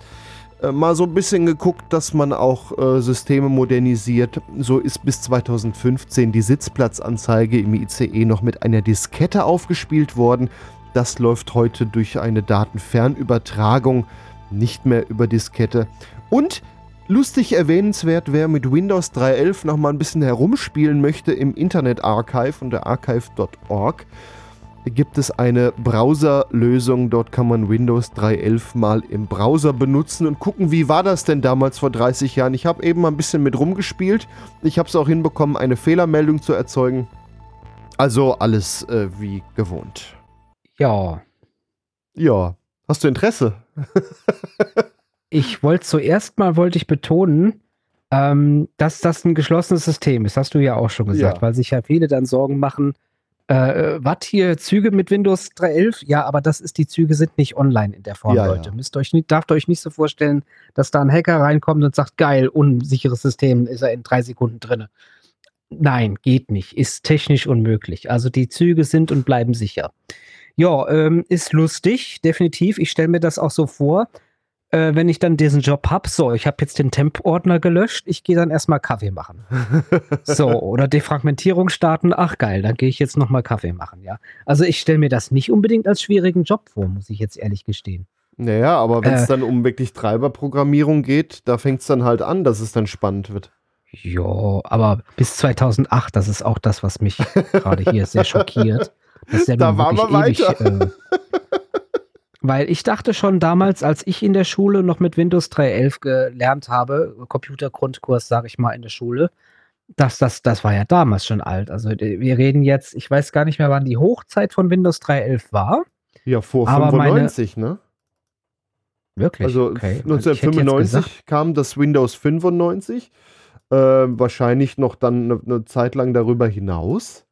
mal so ein bisschen geguckt, dass man auch äh, Systeme modernisiert. So ist bis 2015 die Sitzplatzanzeige im ICE noch mit einer Diskette aufgespielt worden. Das läuft heute durch eine Datenfernübertragung, nicht mehr über Diskette. Und lustig erwähnenswert, wer mit Windows 3.11 noch mal ein bisschen herumspielen möchte im Internet Archive unter archive.org, gibt es eine Browserlösung. Dort kann man Windows 3.11 mal im Browser benutzen und gucken, wie war das denn damals vor 30 Jahren. Ich habe eben mal ein bisschen mit rumgespielt. Ich habe es auch hinbekommen, eine Fehlermeldung zu erzeugen. Also alles äh, wie gewohnt. Ja, Ja, hast du Interesse? ich wollte zuerst mal wollte ich betonen, ähm, dass das ein geschlossenes System ist. Hast du ja auch schon gesagt, Ja. weil sich ja viele dann Sorgen machen. Äh, was hier Züge mit Windows 3.11? Ja, aber das ist die Züge sind nicht online in der Form, Ja, Leute. ja. Müsst euch nicht, darf euch nicht so vorstellen, dass da ein Hacker reinkommt und sagt, geil, unsicheres System, ist er in drei Sekunden drinne. Nein, geht nicht. Ist technisch unmöglich. Also die Züge sind und bleiben sicher. Ja, ähm, ist lustig, definitiv. Ich stelle mir das auch so vor, äh, wenn ich dann diesen Job habe. So, ich habe jetzt den Temp-Ordner gelöscht. Ich gehe dann erstmal Kaffee machen. So, oder Defragmentierung starten. Ach geil, dann gehe ich jetzt nochmal Kaffee machen, ja. Also ich stelle mir das nicht unbedingt als schwierigen Job vor, muss ich jetzt ehrlich gestehen. Naja, aber wenn es Äh. dann um wirklich Treiberprogrammierung geht, da fängt es dann halt an, dass es dann spannend wird. Ja, aber bis 2008, das ist auch das, was mich gerade hier sehr schockiert. Da waren wir weiter. Ewig, äh, weil ich dachte schon damals, als ich in der Schule noch mit Windows 3.11 gelernt habe, Computergrundkurs, sage ich mal, in der Schule, dass das, das war ja damals schon alt. Also wir reden jetzt, ich weiß gar nicht mehr, wann die Hochzeit von Windows 3.11 war. Ja, vor Aber meine- 95, ne? Wirklich? Also Okay, weil ich hätte jetzt 1995 gesagt- kam das Windows 95. Äh, wahrscheinlich noch dann eine ne Zeit lang darüber hinaus.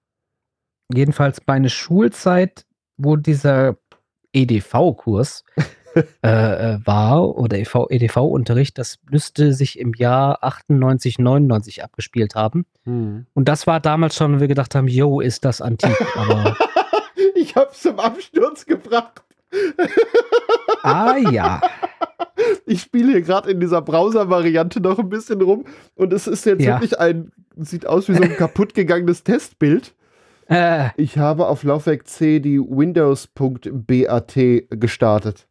jedenfalls meine Schulzeit, wo dieser EDV-Kurs äh, äh, war oder E EDV-Unterricht, das müsste sich im Jahr 98, 99 abgespielt haben. Hm. Und das war damals schon, wo wir gedacht haben, yo, ist das antik. Aber ich hab's zum Absturz gebracht. Ah ja. Ich spiele hier gerade in dieser Browser-Variante noch ein bisschen rum und es ist jetzt Ja. wirklich ein, sieht aus wie so ein kaputt gegangenes Testbild. Äh, Ich habe auf Laufwerk C die Windows.bat gestartet.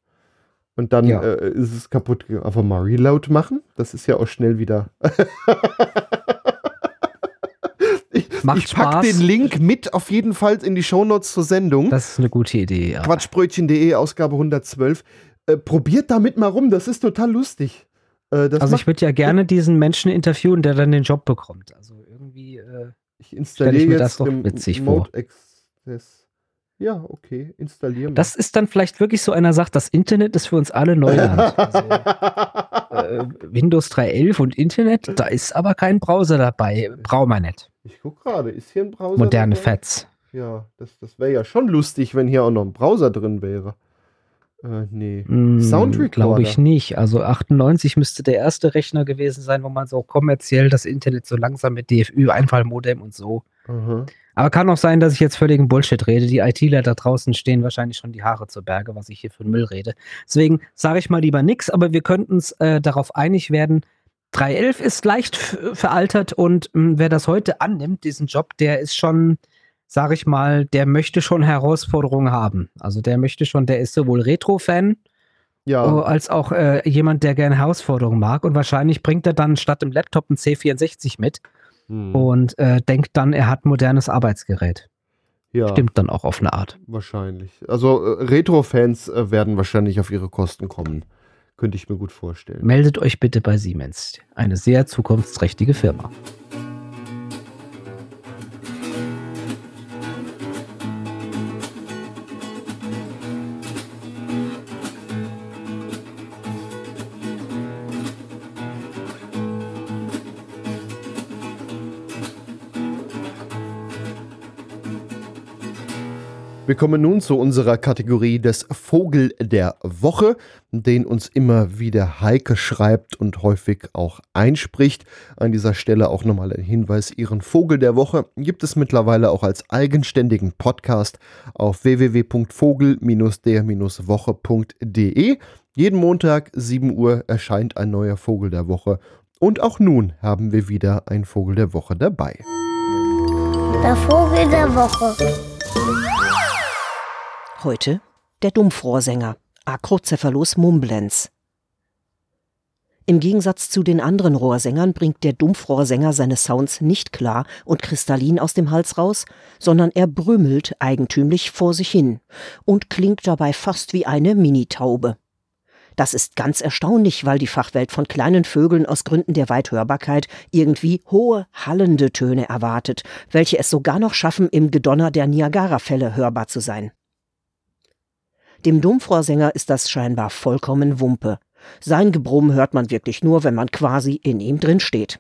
Und dann Ja. äh, ist es kaputt. Einfach mal Reload machen. Das ist ja auch schnell wieder. ich Macht ich pack Spaß. den Link mit auf jeden Fall in die Shownotes zur Sendung. das ist eine gute Idee. Ja. Quatschbrötchen.de, Ausgabe 112. Äh, probiert damit mal rum, das ist total lustig. Äh, Also ich würde ja gerne diesen Menschen interviewen, der dann den Job bekommt. Also ich installiere ich mir jetzt das doch witzig Remote Access. Ja, okay, installieren. das ist dann vielleicht wirklich so einer sagt, das Internet ist für uns alle Neuland. Also, äh, Windows 3.11 und Internet, da ist aber kein Browser dabei. Brauchen wir nicht. ich guck gerade, ist hier ein Browser? Moderne dabei? Fats. Ja, das, das wäre ja schon lustig, wenn hier auch noch ein Browser drin wäre. Äh, nee. Hm, Soundrecorder. Glaube ich nicht. Also 98 müsste der erste Rechner gewesen sein, wo man so kommerziell das Internet so langsam mit DFÜ-Einfallmodem und so. Aha. Aber kann auch sein, dass ich jetzt völligen Bullshit rede. Die ITler da draußen stehen wahrscheinlich schon die Haare zu Berge, was ich hier für Müll rede. Deswegen sage ich mal lieber nix, aber wir könnten uns äh, darauf einig werden. 311 ist leicht veraltert und mh, wer das heute annimmt, diesen Job, der ist schon, sage ich mal, der möchte schon Herausforderungen haben. Also der möchte schon, der ist sowohl Retro-Fan Ja, Oh, als auch äh, jemand, der gerne Herausforderungen mag. Und wahrscheinlich bringt er dann statt im Laptop einen C64 mit hm, und äh, denkt dann, er hat modernes Arbeitsgerät. ja Stimmt dann auch auf eine Art. wahrscheinlich. Also äh, Retro-Fans äh, werden wahrscheinlich auf ihre Kosten kommen. Könnte ich mir gut vorstellen. Meldet euch bitte bei Siemens. Eine sehr zukunftsträchtige Firma. Wir kommen nun zu unserer Kategorie des Vogel der Woche, den uns immer wieder Heike schreibt und häufig auch einspricht. An dieser Stelle auch nochmal ein Hinweis, Ihren Vogel der Woche gibt es mittlerweile auch als eigenständigen Podcast auf www.vogel-der-woche.de. Jeden Montag 7 Uhr erscheint ein neuer Vogel der Woche und auch nun haben wir wieder einen Vogel der Woche dabei. Der Vogel der Woche. Heute der Dumpfrohrsänger Acrocephalus mumblens. Im Gegensatz zu den anderen Rohrsängern bringt der Dumpfrohrsänger seine Sounds nicht klar und kristallin aus dem Hals raus, sondern er brümmelt eigentümlich vor sich hin und klingt dabei fast wie eine Minitaube. Das ist ganz erstaunlich, weil die Fachwelt von kleinen Vögeln aus Gründen der Weithörbarkeit irgendwie hohe, hallende Töne erwartet, welche es sogar noch schaffen, im Gedonner der Niagarafälle hörbar zu sein. Dem Dumpfrohrsänger ist das scheinbar vollkommen Wumpe. Sein Gebrumm hört man wirklich nur, wenn man quasi in ihm drin steht.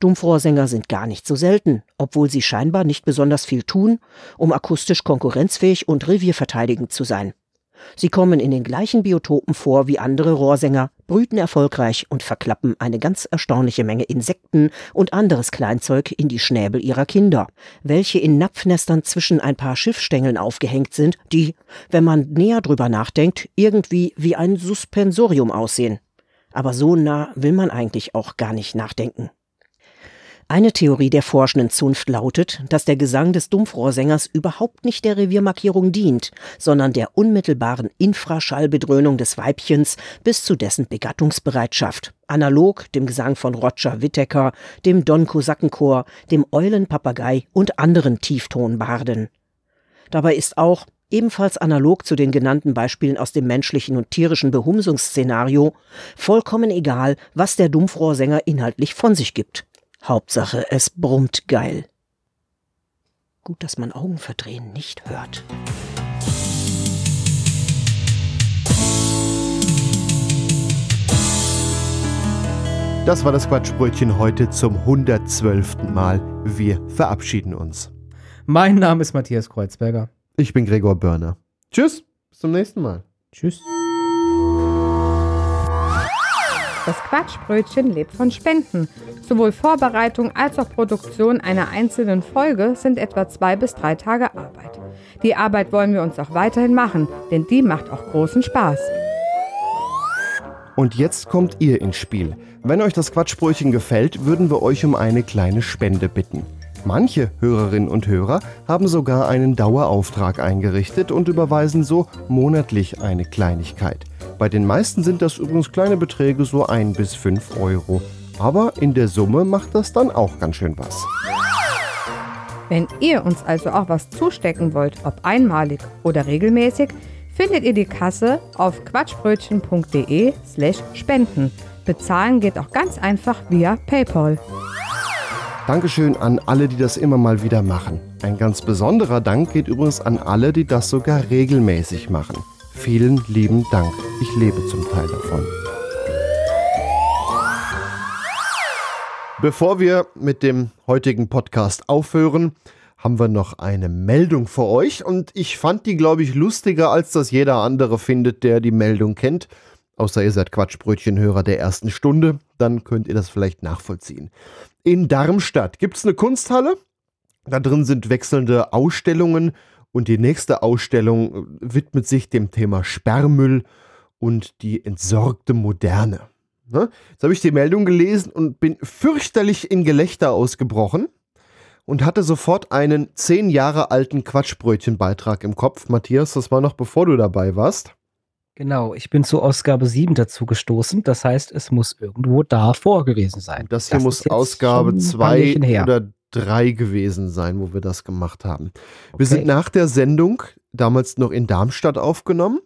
Dumpfrohrsänger sind gar nicht so selten, obwohl sie scheinbar nicht besonders viel tun, um akustisch konkurrenzfähig und revierverteidigend zu sein. Sie kommen in den gleichen Biotopen vor wie andere Rohrsänger, brüten erfolgreich und verklappen eine ganz erstaunliche Menge Insekten und anderes Kleinzeug in die Schnäbel ihrer Kinder, welche in Napfnestern zwischen ein paar Schiffsstängeln aufgehängt sind, die, wenn man näher drüber nachdenkt, irgendwie wie ein Suspensorium aussehen. Aber so nah will man eigentlich auch gar nicht nachdenken. Eine Theorie der forschenden Zunft lautet, dass der Gesang des Dumpfrohrsängers überhaupt nicht der Reviermarkierung dient, sondern der unmittelbaren Infraschallbedröhnung des Weibchens bis zu dessen Begattungsbereitschaft, analog dem Gesang von Roger Whittaker, dem Don Kosakenchor, dem Eulenpapagei und anderen Tieftonbarden. Dabei ist auch, ebenfalls analog zu den genannten Beispielen aus dem menschlichen und tierischen Behumsungsszenario, vollkommen egal, was der Dumpfrohrsänger inhaltlich von sich gibt. Hauptsache, es brummt geil. Gut, dass man Augenverdrehen nicht hört. Das war das Quatschbrötchen heute zum 112. Mal. Wir verabschieden uns. Mein Name ist Matthias Kreuzberger. Ich bin Gregor Börner. Tschüss, bis zum nächsten Mal. Tschüss. Das Quatschbrötchen lebt von Spenden. Sowohl Vorbereitung als auch Produktion einer einzelnen Folge sind etwa zwei bis drei Tage Arbeit. Die Arbeit wollen wir uns auch weiterhin machen, denn die macht auch großen Spaß. Und jetzt kommt ihr ins Spiel. Wenn euch das Quatschbrötchen gefällt, würden wir euch um eine kleine Spende bitten. Manche Hörerinnen und Hörer haben sogar einen Dauerauftrag eingerichtet und überweisen so monatlich eine Kleinigkeit. Bei den meisten sind das übrigens kleine Beträge, so 1 bis 5 Euro. Aber in der Summe macht das dann auch ganz schön was. Wenn ihr uns also auch was zustecken wollt, ob einmalig oder regelmäßig, findet ihr die Kasse auf quatschbrötchen.de slash spenden. Bezahlen geht auch ganz einfach via PayPal. Dankeschön an alle, die das immer mal wieder machen. Ein ganz besonderer Dank geht übrigens an alle, die das sogar regelmäßig machen. Vielen lieben Dank. Ich lebe zum Teil davon. Bevor wir mit dem heutigen Podcast aufhören, haben wir noch eine Meldung für euch und ich fand die, glaube ich, lustiger, als das jeder andere findet, der die Meldung kennt. Außer ihr seid Quatschbrötchenhörer der ersten Stunde, dann könnt ihr das vielleicht nachvollziehen. In Darmstadt gibt es eine Kunsthalle. Da drin sind wechselnde Ausstellungen und die nächste Ausstellung widmet sich dem Thema Sperrmüll und die entsorgte Moderne. Ne? Jetzt habe ich die Meldung gelesen und bin fürchterlich in Gelächter ausgebrochen und hatte sofort einen zehn Jahre alten Quatschbrötchenbeitrag im Kopf. Matthias, das war noch bevor du dabei warst. Genau, ich bin zu Ausgabe 7 dazu gestoßen. Das heißt, es muss irgendwo davor gewesen sein. Das hier das muss Ausgabe 2 oder 3 gewesen sein, wo wir das gemacht haben. Okay. Wir sind nach der Sendung, damals noch in Darmstadt aufgenommen,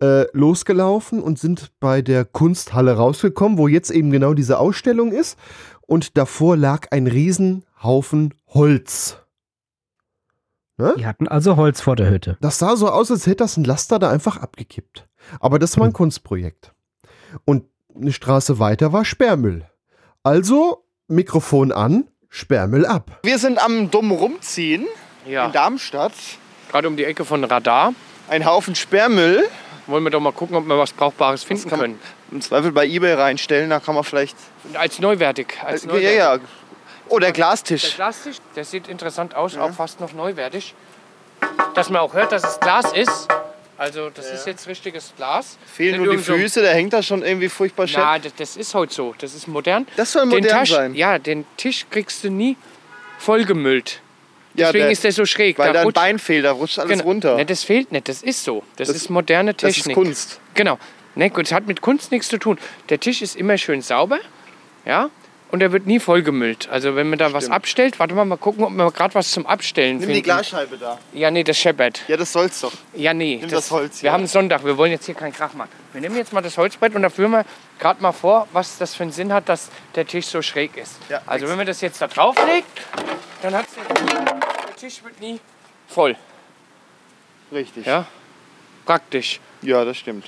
äh, losgelaufen und sind bei der Kunsthalle rausgekommen, wo jetzt eben genau diese Ausstellung ist. Und davor lag ein Riesenhaufen Holz. Ne? Die hatten also Holz vor der Hütte. Das sah so aus, als hätte das ein Laster da einfach abgekippt. Aber das war ein hm. Kunstprojekt. Und eine Straße weiter war Sperrmüll. Also Mikrofon an, Sperrmüll ab. Wir sind am Dumm rumziehen ja. in Darmstadt. Gerade um die Ecke von Radar. Ein Haufen Sperrmüll. Wollen wir doch mal gucken, ob wir was Brauchbares finden können. Im Zweifel bei Ebay reinstellen, da kann man vielleicht. Als neuwertig. Als neuwertig. Ja, ja. Oh, der Glastisch. Der Glastisch, der sieht interessant aus, ja. auch fast noch neuwertig. Dass man auch hört, dass es Glas ist. Also das ja. ist jetzt richtiges Glas. Fehlen nur die Füße, der hängt da schon irgendwie furchtbar schön. Ja, das, das, ist heute so. Das ist modern. Das soll modern den Tisch, sein. Ja, den Tisch kriegst du nie vollgemüllt. Ja, Deswegen der, ist der so schräg. Weil da ein Bein fehlt, da rutscht alles genau. runter. Ne, das fehlt nicht, das ist so. Das, das ist moderne Technik. Das ist Kunst. Genau. Ne, es hat mit Kunst nichts zu tun. Der Tisch ist immer schön sauber. Ja, und er wird nie vollgemüllt. Also wenn man da Stimmt. was abstellt, warte mal, mal gucken, ob wir gerade was zum Abstellen Nimm finden. die Glasscheibe da. Ja, nee, das scheppert. Ja, das soll's doch. Ja, nee. Nimm das, das Holz. Wir haben Sonntag, wir wollen jetzt hier keinen Krach machen. Wir nehmen jetzt mal das Holzbrett und da führen wir gerade mal vor, was das für einen Sinn hat, dass der Tisch so schräg ist. Ja, also wenn man das jetzt da drauf legt, dann hat der Tisch wird nie voll. Richtig. Ja, praktisch. Ja, das stimmt.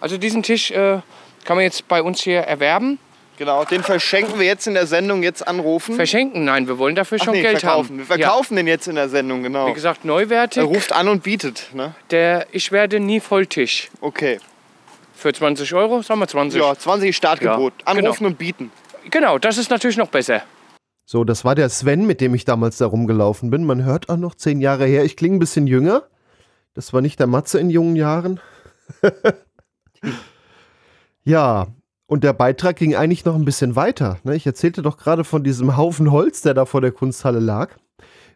Also diesen Tisch äh, kann man jetzt bei uns hier erwerben. Genau, den verschenken wir jetzt in der Sendung, jetzt anrufen. Verschenken? Nein, wir wollen dafür Ach schon nee, Geld verkaufen. haben. Wir verkaufen ja. den jetzt in der Sendung, genau. Wie gesagt, neuwertig. Er ruft an und bietet. Ne? Der Ich werde nie Volltisch. Okay. Für 20 Euro, sagen wir 20. Ja, 20 Startgebot. Ja. Anrufen genau. und bieten. Genau, das ist natürlich noch besser. So, das war der Sven, mit dem ich damals da rumgelaufen bin. Man hört auch noch zehn Jahre her. Ich klinge ein bisschen jünger. Das war nicht der Matze in jungen Jahren. ja, und der Beitrag ging eigentlich noch ein bisschen weiter. Ne? Ich erzählte doch gerade von diesem Haufen Holz, der da vor der Kunsthalle lag.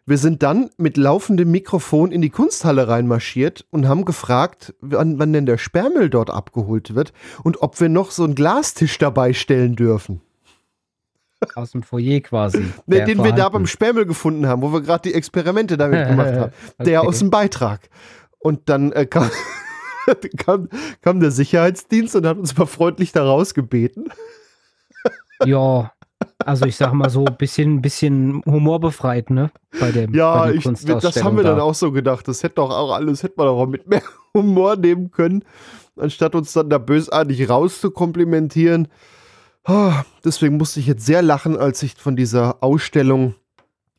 Wir sind dann mit laufendem Mikrofon in die Kunsthalle reinmarschiert und haben gefragt, wann, wann denn der Sperrmüll dort abgeholt wird und ob wir noch so einen Glastisch dabei stellen dürfen. Aus dem Foyer quasi. Ne, den wir da beim Sperrmüll gefunden haben, wo wir gerade die Experimente damit gemacht haben. okay. Der aus dem Beitrag. Und dann äh, kam, kam, kam der Sicherheitsdienst und hat uns mal freundlich da rausgebeten. Ja, also ich sag mal so ein bisschen, bisschen humorbefreit, ne? Bei dem Ja, bei ich, das haben wir da. dann auch so gedacht. Das hätte doch auch alles, hätte man doch auch mit mehr Humor nehmen können, anstatt uns dann da bösartig rauszukomplimentieren. Deswegen musste ich jetzt sehr lachen, als ich von dieser Ausstellung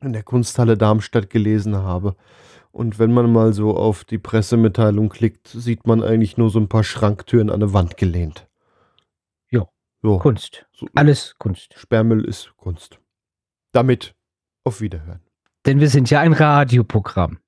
in der Kunsthalle Darmstadt gelesen habe. Und wenn man mal so auf die Pressemitteilung klickt, sieht man eigentlich nur so ein paar Schranktüren an der Wand gelehnt. Ja. So. Kunst. So. Alles Kunst. Sperrmüll ist Kunst. Damit auf Wiederhören. Denn wir sind ja ein Radioprogramm.